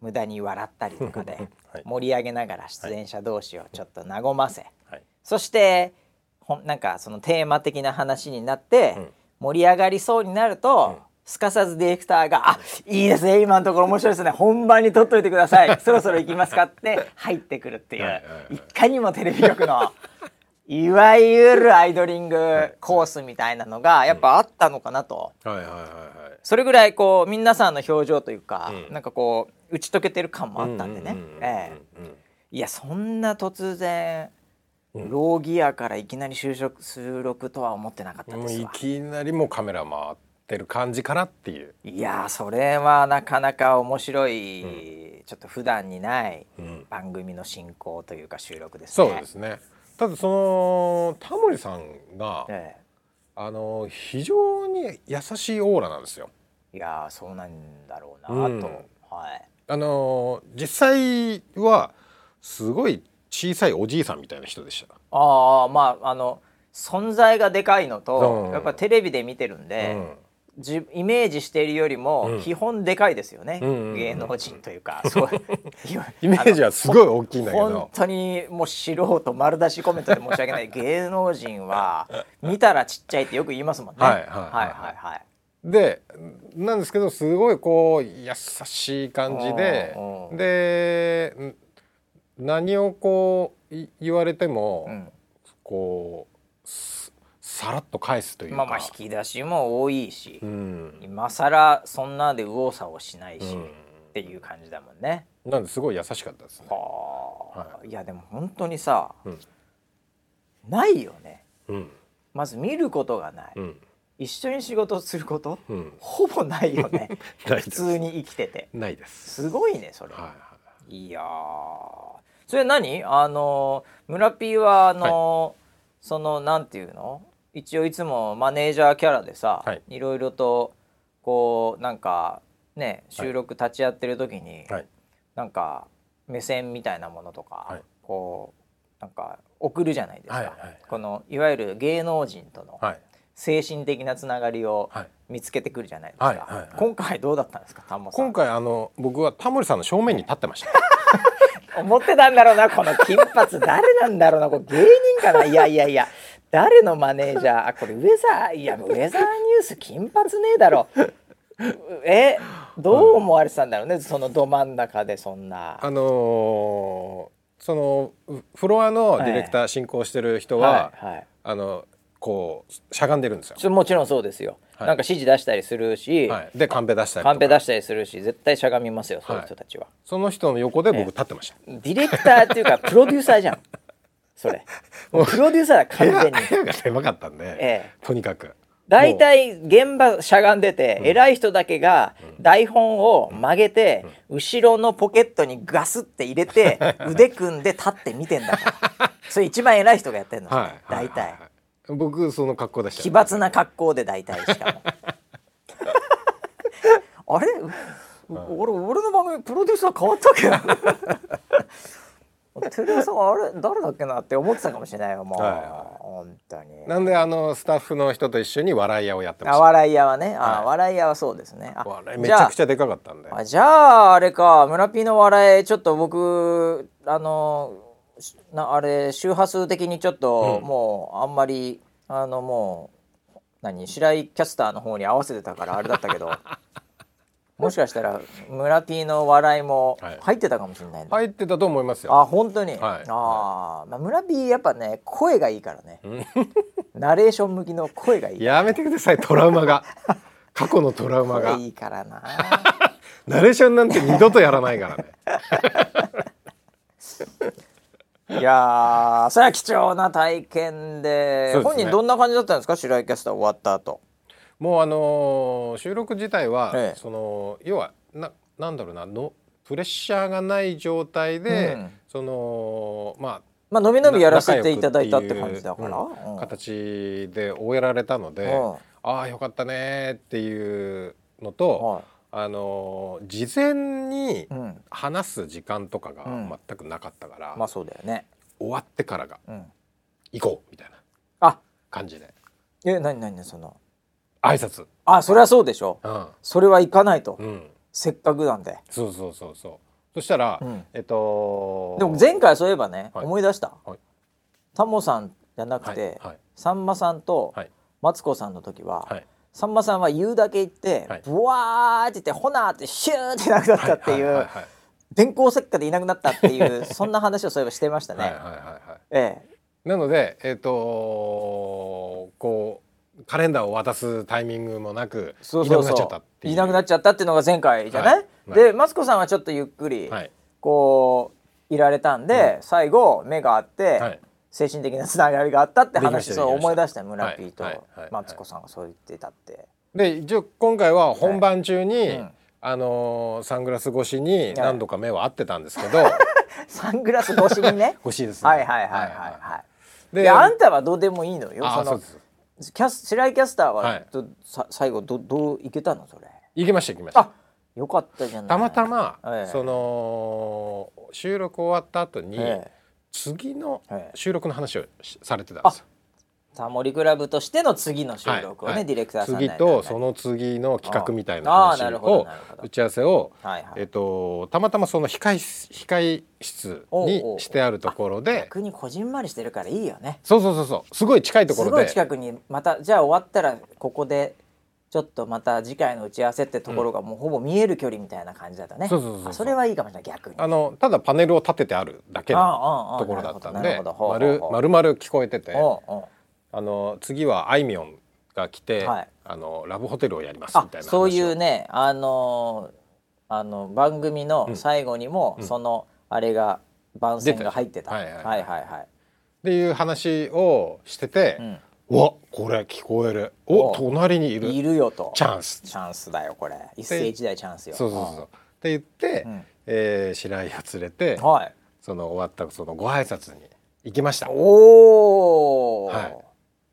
無駄に笑ったりとかで <laughs> はい。盛り上げながら出演者同士をちょっと和ませ、はい。そしてほんなんかそのテーマ的な話になって、うん。盛り上がりそうになると、すかさずディレクターが「あいいですね今のところ面白いですね本番に撮っといてください。そろそろ行きますか」って入ってくるっていう、はいはいはい。いかにもテレビ局のいわゆるアイドリングコースみたいなのがやっぱあったのかなと。はいはいはいはい。それぐらいこう皆さんの表情というか、うん。なんかこう打ち解けてる感もあったんでね。うんうんうんうんええ。いやそんな突然、うん。ローギアからいきなり就職収録とは思ってなかったですわ。きなりもうカメラ回ってる感じかなっていう、いやそれはなかなか面白い、ちょっと普段にないうん。番組の進行というか収録ですそねうですねただそのタモリさんが、えあの非常に優しいオーラなんですよ。えいやそうなんだろうなと、うん。はい。あの実際はすごい小さいおじいさんみたいな人でした。ああまああの存在がでかいのと、うん。やっぱテレビで見てるんで、じイメージしているよりもうん。基本でかいですよね、うんうんうん芸能人というか。そう。<laughs> イメージはすごい大きいんだけ本ど当にもう素人丸出しコメントで申し訳ない。<laughs> 芸能人は見たらちっちゃいってよく言いますもんね。はいはいはい。はいでなんですけどすごいこう優しい感じでうんうん。でん何をこうい言われても、うん。こうすさらっと返すというか、まあまあ引き出しも多いし、うん。今更そんなで右往左往しないし、うん。っていう感じだもんね。なんですごい優しかったですね。はあ、、はい。やでも本当にさ、うん。ないよね。うん。まず見ることがない、うん。一緒に仕事することうん、ほぼないよね。<laughs> 普通に生きてて。ないです。すごいねそれ、はいはいい。やー。それ何？あの村 P はあの、そのなんていうの？一応いつもマネージャーキャラでさ、はい。いろいろとこうなんかね収録立ち会ってる時に、はい。なんか目線みたいなものとか、はい。こうなんか送るじゃないですか、はいはいはい。このいわゆる芸能人とのはい。精神的なつながりをはい。見つけてくるじゃないですか、はいはいはい。今回どうだったんですか今回あの僕はタモリさんの正面に立ってました。<laughs> 思ってたんだろうなこの金髪。誰なんだろうなこれ芸人かな。いやいやいや誰のマネージャー？<laughs> あこれウェザーいやウェザーニュース金髪ねえだろ。えどう思われてたんだろうねそのど真ん中でそんな。あのーそのフフロアのディレクター進行してる人は、はいはい。あのこうしゃがんでるんですよ。もちろんそうですよ、はい。なんか指示出したりするし、はい、でカンペ出したりカンペ出したりするし絶対しゃがみますよそうい。う人たちは、その人の横で僕立ってました。ディレクターっていうかプロデューサーじゃんそれ。もうプロデューサーだ完全に。<laughs> 部屋が狭かったんで、ええ。とにかく。大体現場しゃがんでて、偉い人だけが台本を曲げて、後ろのポケットにガスって入れて腕組んで立って見てんだから。<laughs> それ一番偉い人がやってんの、はい、大体、はいはい。僕その格好でした奇抜な格好で大体しかも。<laughs> あれ、う俺俺の番組プロデューサー変わったっけ？テレ朝あれ誰だっけなって思ってたかもしれないよもう、はいはい。本当に。なんであのスタッフの人と一緒に笑い屋をやってまあした？笑い屋はね、あはい。笑い屋はそうですね。あ笑いめちゃくちゃでかかったんで。あじゃああれか。村ピーの笑いちょっと僕あのしなあれ周波数的にちょっと、うん。もうあんまりあのもう何白井キャスターの方に合わせてたからあれだったけど <laughs> もしかしたら村ピーの笑いもはい。入ってたかもしれないね、入ってたと思いますよ。あ本当に、はい。あー、まあ村ピーやっぱね声がいいからね。うん。ナレーション向きの声がいい。やめてくださいトラウマが。<laughs> 過去のトラウマが。声。いいからな。<laughs> ナレーションなんて二度とやらないからね。<laughs> いやーそれは貴重な体験で。ね。本人どんな感じだったんですか？白井キャスター終わった後もうあのー収録自体は、ええ。その要はななんだろうなのプレッシャーがない状態で、うん。そのまあまあのびのびやらせていただいたって感じだから、うんうん。形で終えられたので、うん。ああよかったねっていうのと、はい。あのー事前にうん。話す時間とかがうん。全くなかったから、まあそうだよね、終わってからがうん、行こうみたいなあ。感じで。え何何その？挨拶。あそれはそうでしょ。うん、それは行かないと、うん、せっかくなんで。そうそうそうそう。そしたら、うん。えっとでも前回そういえばね、はい。思い出した、はい。タモさんじゃなくて、はい。はい。さんまさんとはい。マツコさんの時は、はい。さんまさんは言うだけ言って、はい。ブワーって言ってほなーってシューってなくなったっていう、電光石火でいなくなったっていう <laughs> そんな話をそういえばしてましたね。はいはいはいはい。ええ。なのでえっ、とこうカレンダーを渡すタイミングもなくいなくなっちゃったっていう。いなくなっちゃったっていうのが前回。じゃない、はい。でマツコさんはちょっとゆっくり、はい。こういられたんで、最後目があって、はい。精神的なつながりがあったって話そうしたできました。思い出したよ村ピーとはい。はい。はい。マツコさんがそう言ってたって。で一応今回は本番中に、うん。あのーサングラス越しに何度か目は合ってたんですけど、<laughs> サングラス越しにね。<laughs> 越しですね。はいはいはいはいはい。でであんたはどうでもいいのよ。そのあそうですキャス白井キャスターは、はいどさ最後どどういけたの？それ。行きました行きましたあよかったじゃない。たまたま、ええその収録終わった後に、ええ次のええ収録の話をしされてたんですよ。タモリクラブとしての次の収録をね、はいディレクターさん次とその次の企画みたいな話を打ち合わせを、はいはい。えっと、たまたまその控え室控え室にしてあるところで逆にこじんまりしてるからいいよね。そうそうそうそう。すごい近いとこすごいろで近くにまたじゃあ終わったらここでちょっとまた次回の打ち合わせってところがもうほぼ見える距離みたいな感じだったね。そうそうそれはいいかもしれない。逆に。あのただパネルを立ててあるだけあのところだったんなでるほど。ほうほう丸ほう。丸々聞こえてて。おうおうあの次はあいみょんが来て、はいあのラブホテルをやりますみあたいなそういうねあのーあの番組の最後にも、うんそのあれが番宣が入ってた。出てたははいいはいいはいはい。っていう話をしてて、うんうわこれ聞こえるおお隣にいるいるよと。チャンスチャンスだよこれ。一世一代チャンスよ。そうそうそうって言って、うんえー白井を連れてうんはい。その終わったそのご挨拶に行きました。おお、はい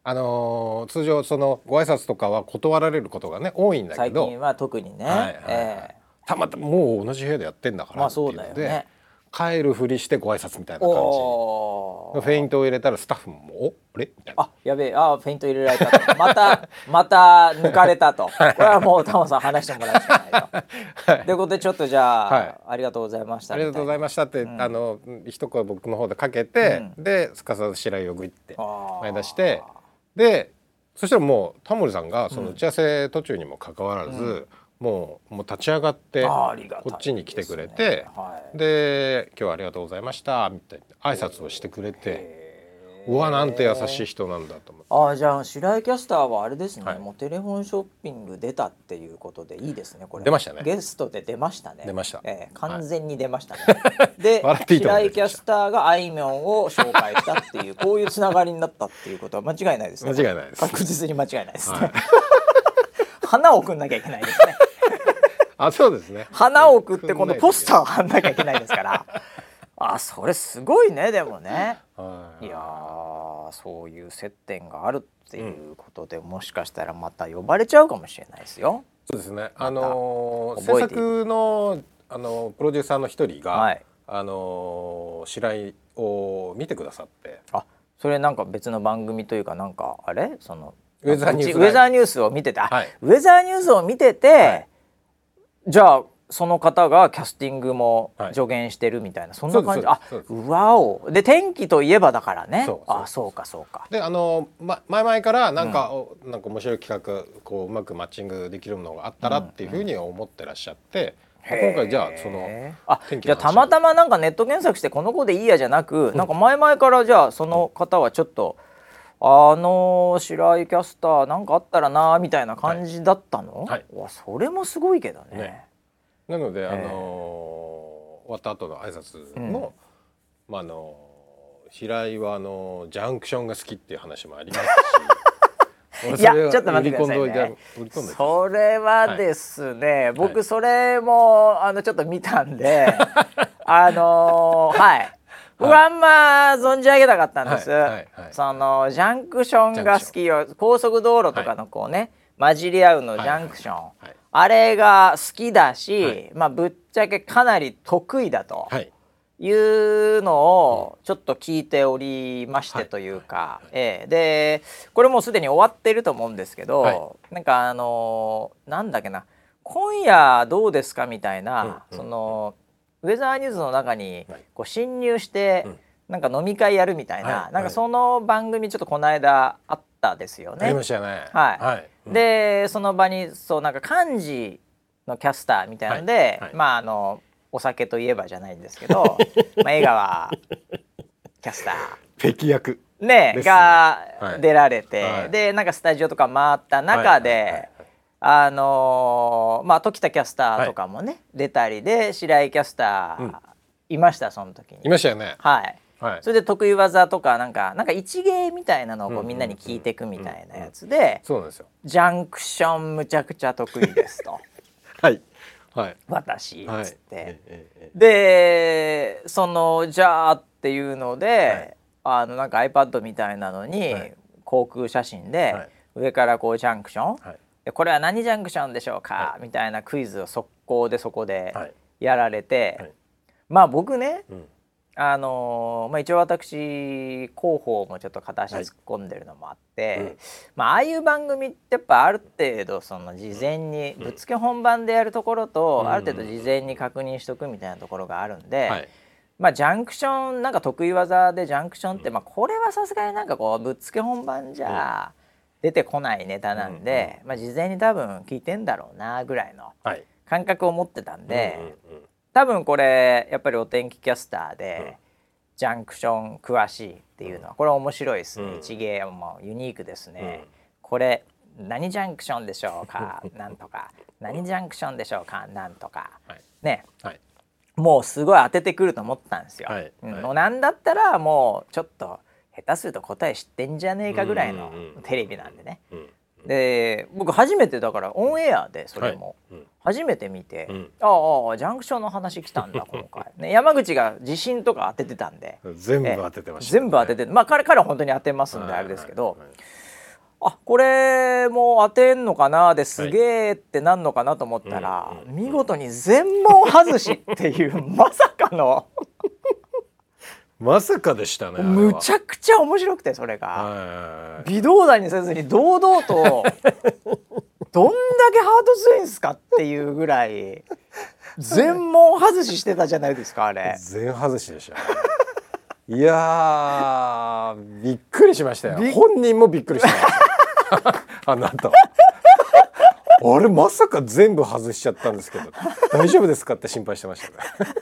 あのー通常そのご挨拶とかは断られることがね多いんだけど。最近は特にね。はいはいはいえたまたまもう同じ部屋でやってんだからっていまあそううので、だよね。帰るふりしてご挨拶みたいえな感じ。フェイントを入れたらスタッフも「おあれ?」みたいな。あやべえ。あフェイント入れられたと。また <laughs> また抜かれたと。これはもうタモさん話してもらうしかないと。はい。ということでちょっとじゃあ、はい。ありがとうございました。ありがとうございまましたって、ん。あの一声僕の方でかけて、ですかさず白井をグイって前出してでそしたらもうタモリさんがその打ち合わせ途中にもかかわらず、もうもう立ち上がってこっちに来てくれてで今日はありがとうございましたみたいな挨拶をしてくれてうわなんて優しい人なんだと思って。ああじゃあ白井キャスターはあれですね、はい。もうテレフォンショッピング出たっていうことでいいですねこれ。出ましたね。ゲストで出ましたね。出ました。ええ完全に出ましたね、<laughs> で笑っていいと思白井キャスターがあいみょんを紹介したっていう <laughs> こういうつながりになったっていうことは間違いないですね。間違いないです。確実に間違いないですね、はい。<laughs> 花を送んなきゃいけないですね。あそうですね。花を送って今度ポスターを貼んなきゃいけないですからあそれすごいねでもね。はいいやーそういう接点があるっていうことで、もしかしたらまた呼ばれちゃうかもしれないですよ。そうですね。あのー制作のあのプロデューサーの一人が、はい。あのー白井を見てくださって。あそれなんか別の番組というかなんかあれ？そのウェザーニュースを見てて、あはい。ウェザーニュースを見てて、はい。じゃあその方がキャスティングもはい。助言してるみたいな、そんな感じ。あそうわお。で天気といえばだからね。そあそうかそうか。であの、ま、前々からなんか、おなんか面白い企画こううまくマッチングできるのがあったらっていうふうに思ってらっしゃって、今回じゃあそのあじゃあたまたまなんかネット検索してこの子でいいやじゃなく、なんか前々からじゃあその方はちょっと、あの白井キャスターなんかあったらなみたいな感じだったの、はい。はわそれもすごいけどね。ねなので、あえ。の終わった後の挨拶も、まああの平井はあのジャンクションが好きっていう話もありますし <laughs> いや俺それはちょっと待ってくださいね。それはですね、僕それもあのちょっと見たんで <laughs> あのーはい。僕あんま存じ上げなかったんです、はい。はい。はい。そのジャンクションが好きよ高速道路とかのこうね、混じり合うのジャンクション、はいあれが好きだし、はい。まあぶっちゃけかなり得意だとはい。いうのをちょっと聞いておりましてはい。というか、ええ。でこれもうすでに終わってると思うんですけど、はい。なんかあのーなんだっけな「今夜どうですか?」みたいな、うんうんそのウェザーニュースの中にはい。こう侵入して、うん。なんか飲み会やるみたいな、はい。なんかその番組ちょっとこの間あっったですよね。したね。はい。はい。うん。でその場にそうなんか漢字のキャスターみたいなので、はい。はい。まああのお酒といえばじゃないんですけど、<laughs> まあ江川キャスター。<laughs> 敵役ね。がはい。出られて、はい。でなんかスタジオとか回った中で、あのーまあ時田キャスターとかもね、出たりで白井キャスター、うん。いましたその時に。い。ましたよね。はいはい。それで得意技とかなんかなんか一芸みたいなのをこうみんなに聞いていくみたいなやつでそうなんですよ「ジャンクションむちゃくちゃ得意です」と。<laughs> はい。はい「私」はい。っつって。ええええでそのじゃあっていうので、はい。あのなんか iPad みたいなのに、はい。航空写真で、はい。上からこうジャンクション、これは何ジャンクションでしょうか、はみたいなクイズを速攻でそこではい。やられて、はい。まあ僕ねうんあのーまあ、一応私広報もちょっと片足突っ込んでるのもあって、うん。まあああいう番組ってやっぱある程度その事前にぶっつけ本番でやるところと、うん。ある程度事前に確認しとくみたいなところがあるんで、はい。まあジャンクションなんか得意技でジャンクションって、まあこれはさすがになんかこうぶっつけ本番じゃ出てこないネタなんで、まあ事前に多分聞いてんだろうなぐらいのはい。感覚を持ってたんで。うんうんうん多分これやっぱりお天気キャスターで、うん。ジャンクション詳しいっていうのはこれ面白いですね、うん。一芸もユニークですね、うん。これ何ジャンクションでしょうか？<laughs> なんとか。何ジャンクションでしょうか？なんとか。はい。ね。はい。もうすごい当ててくると思ったんですよ、はい。はい。うんもうなんだったらもうちょっと下手すると答え知ってんじゃねえかぐらいのうんうんうん。テレビなんでね。うんで僕初めてだからオンエアでそれも、はい。うん。初めて見て、うん。ああジャンクションの話来たんだ <laughs> 今回、ね、山口が地震とか当ててたんで。全部当ててましたね。全部当ててまあ彼彼は本当に当てますんではいあれですけど、はいはいあこれもう当てんのかなですげえってなんのかなと思ったら、うんうん。見事に全問外しっていうまさかのまさかでしたねむちゃくちゃ面白くてそれが。微動だにせずに堂々と <laughs> どんだけハート強いんすかっていうぐらい全問外ししてたじゃないですかあれ。全外しでした。ねいやーびっくりしましたよ。本人もびっくりした <laughs> あなた。あれまさか全部外しちゃったんですけど大丈夫ですかって心配してましたね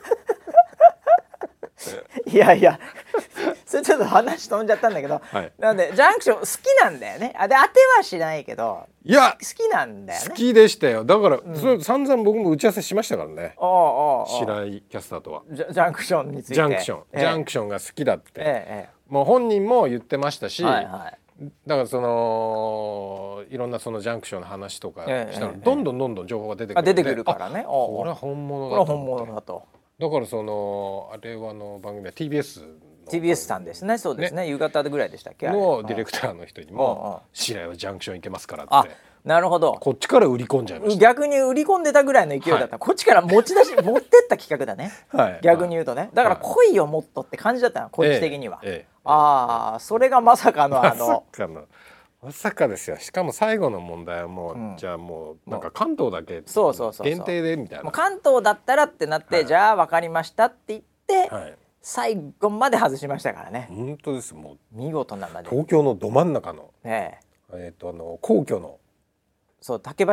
いやいや。<laughs> それちょっと話飛んじゃったんだけど、はい。なんでジャンクション好きなんだよね。あで当てはしないけどいや好きなんだよね。好きでしたよ。だから、それ散々僕も打ち合わせしましたからね。おうおうおう。白井キャスターとは。ジャジャンクションについて。ジャンクション、ええ。ジャンクションが好きだって、えもう本人も言ってましたし、えはいはい。だからそのいろんなそのジャンクションの話とかええしたら、ええどんどんどんどん情報が出てくる出てくるからね。これは本物だとだからそのあれはの番組は TBS の。TBS さんですね。そうですね。夕方ぐらいでしたっけ？のディレクターの人にも「白井はジャンクション行けますから」あって。なるほど。こっちから売り込んじゃいまし逆に売り込んでたぐらいの勢いだった、はい。こっちから持ち出し持ってった企画だね。た、はい、逆に言うとね。だから来いよもっとって感じだったのこっち的には、ああそれがまさかのあのまさかですよ。しかも最後の問題はもう、うん。じゃあもうなんか関東だけそうそうそうそう。限定でみたいな。関東だったらってなって、はい。じゃあ分かりましたって言って、はい。最後まで外しましたからね。本当です。もう見事なまで、東京のど真ん中のええ。えっ、とあの皇居の。そう竹橋？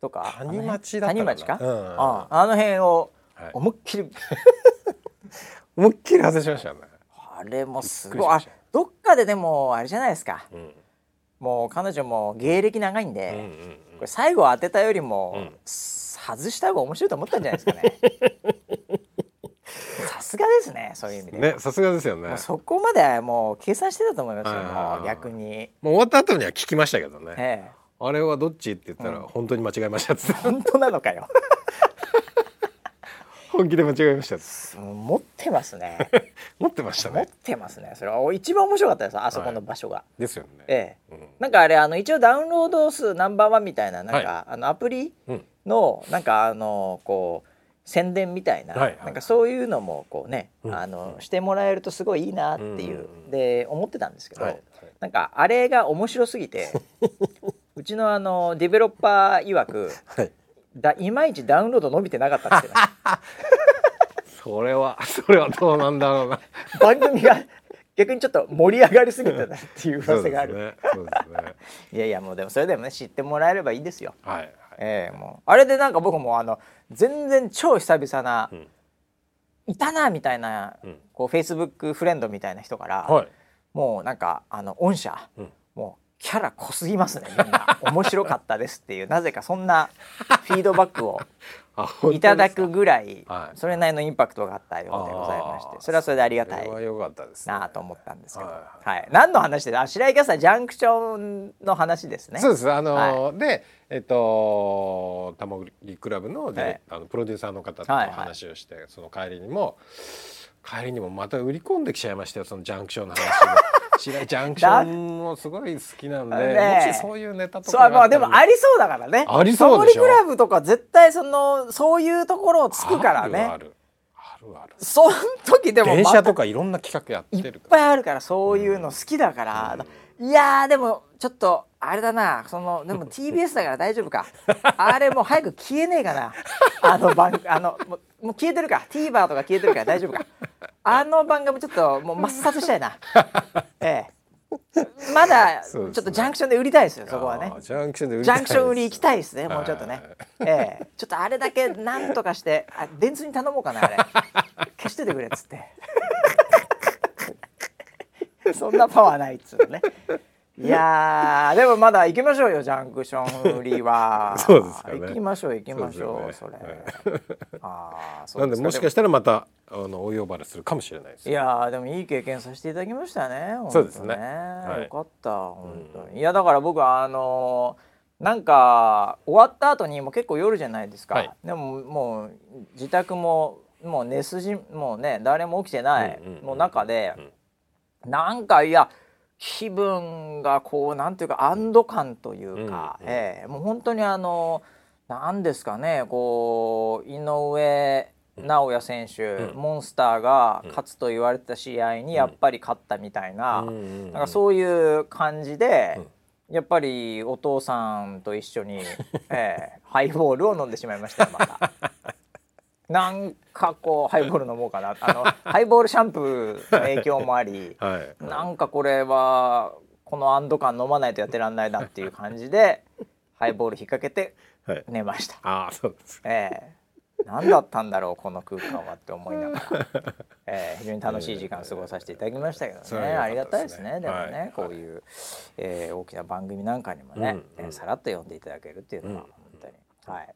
とか？谷町だったかな。谷町か、うん。ああの辺をはい。思いっきり、<laughs> 思いっきり外しましたね。あれもすびごい。あっくりしました。どっかででもあれじゃないですか。うんもう彼女も芸歴長いんで、これ最後当てたよりも、うん。外した方が面白いと思ったんじゃないですかね。<laughs> さすがですねそういう意味では。ねさすがですよね。そこまでもう計算してたと思いますよもう逆に、もう終わった後には聞きましたけどね。ええ、あれはどっちって言ったら、うん。本当に間違えましたっつって。本当なのかよ本気で間違えました持ってますね。<laughs> 持ってました持っねてますね。それは一番面白かったですあそこの場所が、ですよね、ええ。うん。なんかあれあの一応ダウンロード数ナンバーワンみたいななんか、はあのアプリうん。のなんかあのこう宣伝みたいな、はい。はいなんかそういうのもこうね、うん。あのしてもらえるとすごいいいなっていう、うん。で思ってたんですけど、はいはい。なんかあれが面白すぎて <laughs> うちのあのディベロッパー曰くはいだいまいちダウンロード伸びてなかったって <laughs> それはそれはどうなんだろうな。た番組が逆にちょっと盛り上がりすぎたなっていう噂がある、ね。ね。いやいやもうでもそれでもね知ってもらえればいいですよ。はいはい。ええもう。あれでなんか僕もあの全然超久々な、うん。いたなみたいな、うん。こうフェイスブックフレンドみたいな人から、はい。もうなんかあの御社、うんキャラ濃すぎますねみんな。面白かったですっていう <laughs> なぜかそんなフィードバックをいただくぐらいはい。それなりのインパクトがあったようでございましてそれはそれでありがたい。なあと思ったんですけど、ははい。何の話であ白井キャスタージャンクションの話ですね。そうです。あのーでえっとタモリクラブのあのプロデューサーの方とはいはい。話をして、その帰りにも帰りにもまた売り込んできちゃいましたよそのジャンクションの話を白井ジャンクションもすごい好きなんで、ねえ。もしそういうネタとかそうまあでもありりそうだからね。ありそうでしょ。タモリクラブとか絶対そのそういうところをつくからね。あるあるある。その時でも電車とかいろんな企画やいっってるから。ぱいあるからそういうの好きだから、いやーでもちょっとあれだな。そのでも TBS だから大丈夫か。あれもう早く消えねえかな。あの番 <laughs> あのもうもう消えてるか。TVer とか消えてるから大丈夫か。あの番組ちょっともう抹殺したいな。<laughs> ええ。まだちょっとジャンクションで売りたいですよそこはね。ジャンクションで売りジャンクション売り行きたいですねもうちょっとね。はい。ええちょっとあれだけなんとかしてあ電通に頼もうかなあれ。消しててくれっつってそんなパワーないっつうのね。<laughs> いやーでもまだ行きましょうよジャンクション売りは。<laughs> そうですかね。行きましょう行きましょうそそうれ。ですああそうなんでもしかししたらまたあのお呼ばれするかもしれないです。いやーでもいい経験させていただきましたねそうですね。はい。よかった本当に、いやだから僕はあのーなんか終わった後にもう結構夜じゃないですか、はい。でももう自宅ももう寝筋もうね誰も起きてない、うんうんうんもう中で、なんかいや気分がこうなんていうか安堵感というか、うんうん。ええもう本当にあのなんですかねこう井上尚弥選手、うん。モンスターが勝つと言われてた試合にやっぱり勝ったみたいな,、なんかそういう感じで、やっぱりお父さんと一緒に、ええハイボールを飲んでしまいましたよまた。なんかこうハイボール飲もうかな。あの <laughs> ハイボールシャンプーの影響もあり <laughs> はい。なんかこれはこの安堵感飲まないとやってらんないなっていう感じでハイボール引っ掛けてはい。寝ました。ああそうですええ。何だったんだろうこの空間はって思いながら、ええ非常に楽しい時間を過ごさせていただきましたけどね、それはありがたいですすね。でもね、はい。こういう、ええ大きな番組なんかにもね、うんうん。ええさらっと読んでいただけるっていうのは。はい。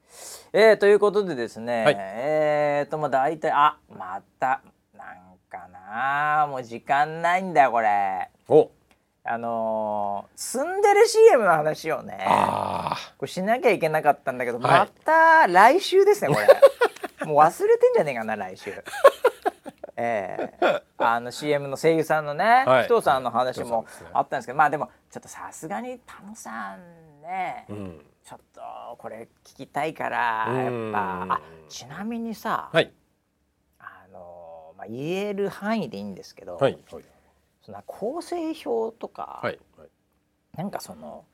えー、ということでですね、はい。えーとまあ大体あまたなんかなもう時間ないんだよこれ。お。あのー、住んでる CM の話をねあこれしなきゃいけなかったんだけど、はい。また来週ですねこれ。<laughs> もう忘れてんじゃねえかな来週。ええあの CM の声優さんのね、はい。紀藤さんの話もあったんですけど、まあでもちょっとさすがにタモさんね、あうんちょっとこれ聞きたいからやっうんぱあちなみにさ、はい。あのまあ、言える範囲でいいんですけど、はいはい。その構成表とか、はいはい。なんかその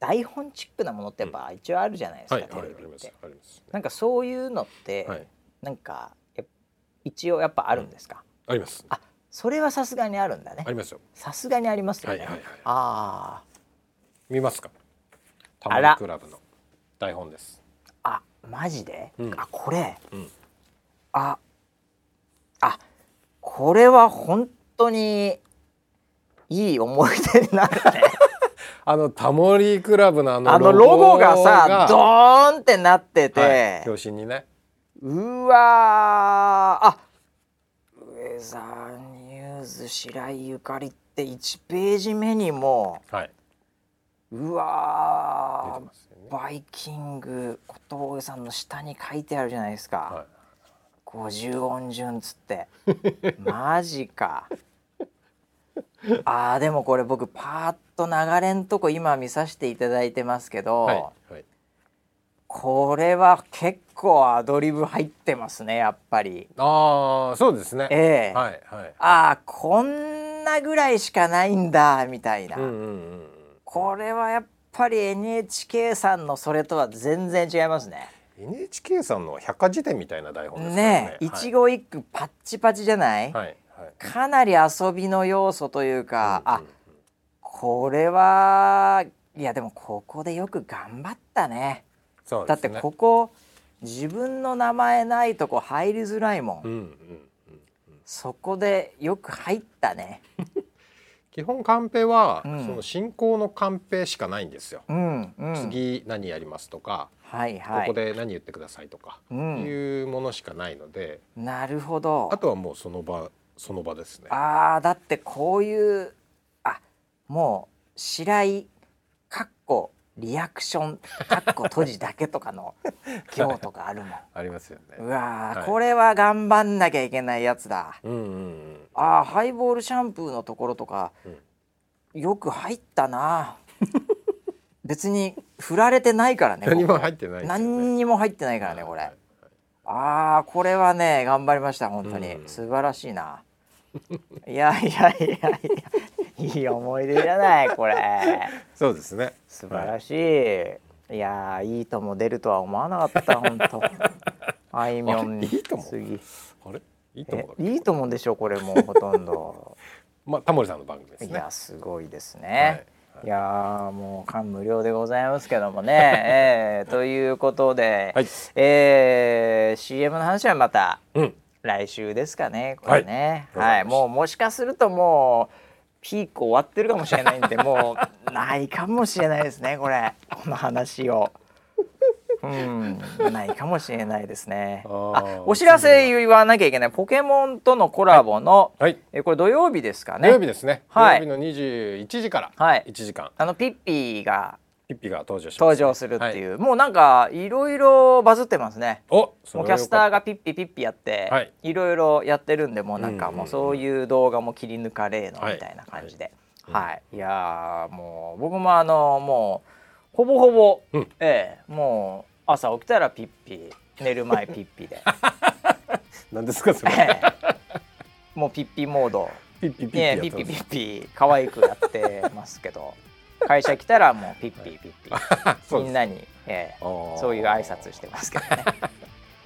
台本チックなものってやっぱ一応あるじゃないですか、はいはいありますテレビって。ありますなんかそういうのって、はい。なんか一応やっぱあるんですか、あります。あそれはさすがにあるんだね。ありますよ。さすがにありますよね、はいはいはい。あ見ますか？タあら。モリクラブの台本です。ーあマジで、うん。あこれ、うん。ああこれは本当にいい思い出になるね。<laughs> あのタモリクラブのあのあのロゴがさドーンってなってて、はい。表紙にね。うわー。あウェザーニューズ白井ゆかりって1ページ目にも。はい。う出わー。てますバイキング小峠さんの下に書いてあるじゃないですか、はい。50音順っつって。<laughs> マジか。あーでもこれ僕パーッと流れんとこ今見させていただいてますけど、はいはい。これは結構アドリブ入ってますねやっぱり。ああそうですね。ええ。はいはい。ああこんなぐらいしかないんだみたいな、うんうんうんこれはやっぱり NHK さんのそれとは全然違いますね。NHK さんの百科事典みたいな台本ですね。ねえ一期一句パッチパチじゃない、はいはい。かなり遊びの要素というか、うんあこれはいやでもここでよく頑張ったね。だってそうですね。ここ自分の名前ないとこ入りづらいもん、うんうんうん。そこでよく入ったね <laughs> 基本カンペは、うん。その進行のカンペしかないんですよ、うんうん。次何やりますとか、はいはい。ここで何言ってくださいとか、うん。いうものしかないのでなるほど。あとはもうその場その場ですね。あーだってこういうあもう白井リアクションかっこ閉じだけとかの <laughs> 行とかあるもん。ありますよね。うわー、はい。これは頑張んなきゃいけないやつだ。うんうんうん。あーハイボールシャンプーのところとか、うん。よく入ったな。別に振られてないからね何も入ってないね。何にも入ってないからねこれ、はい。あーこれはね頑張りました本当に、うん。素晴らしいな。いやいやいやいやいい思い出じゃないこれ。<laughs> そうですね。素晴らしい、い、やーいいとも出るとは思わなかった本当。<laughs> あいみょんにあれ？いいとも？次あれ？いいとえ思ういいともでしょこれもうほとんど。<laughs> まあタモリさんの番組ですね。いやすごいですね、はいい、やーもう感無量でございますけどもね、えーということで、はい。えー CM の話はまたうん。来週ですかねこれね。はい。はい、もうもしかするともうピーク終わってるかもしれないんでもうないかもしれないですねこれ。この話を。うん、ないかもしれないですね。あお知らせ言わなきゃいけない。ポケモンとのコラボの、はい。えこれ土曜日ですか土ね。曜日ですね。土はい。曜日の21時から。はい。1時間。あのピッピーがピッピが登場します登場するっていう、はもうなんかいろいろバズってますね。おもうキャスターがピッピピッピやって、はいいろいろやってるんでもうなんかもうそういう動画も切り抜かれのはいみたいな感じで、はい、い、やーもう僕もあのもうほぼほぼ、うんええもう朝起きたらピッピ寝る前ピッピで、何ですかそれええもうピッピモードピッピピッピねやってますピッピピッピ可愛くやってますけど会社来たらもうピッピピッピ <laughs> そうですみんなに、えー。そういう挨拶してますけどね。<laughs>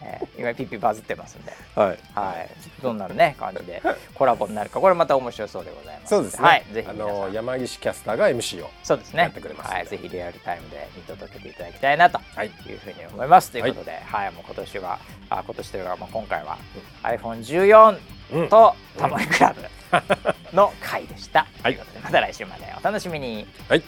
えー、今ピッピバズってますんで、はい。はい、どんなのね感じでコラボになるか。これまた面白そうでございます。そうですね、はい、ぜひあの山岸キャスターが MC をそうですね。やってくれますんで。はい、ぜひリアルタイムで見届けていただきたいなとはい。いうふうに思います。ということで、はい、もう今年はあ今年というかもう今回は iPhone14 うんとタモリクラブの回でした。はいということでまた来週までお楽しみに。はい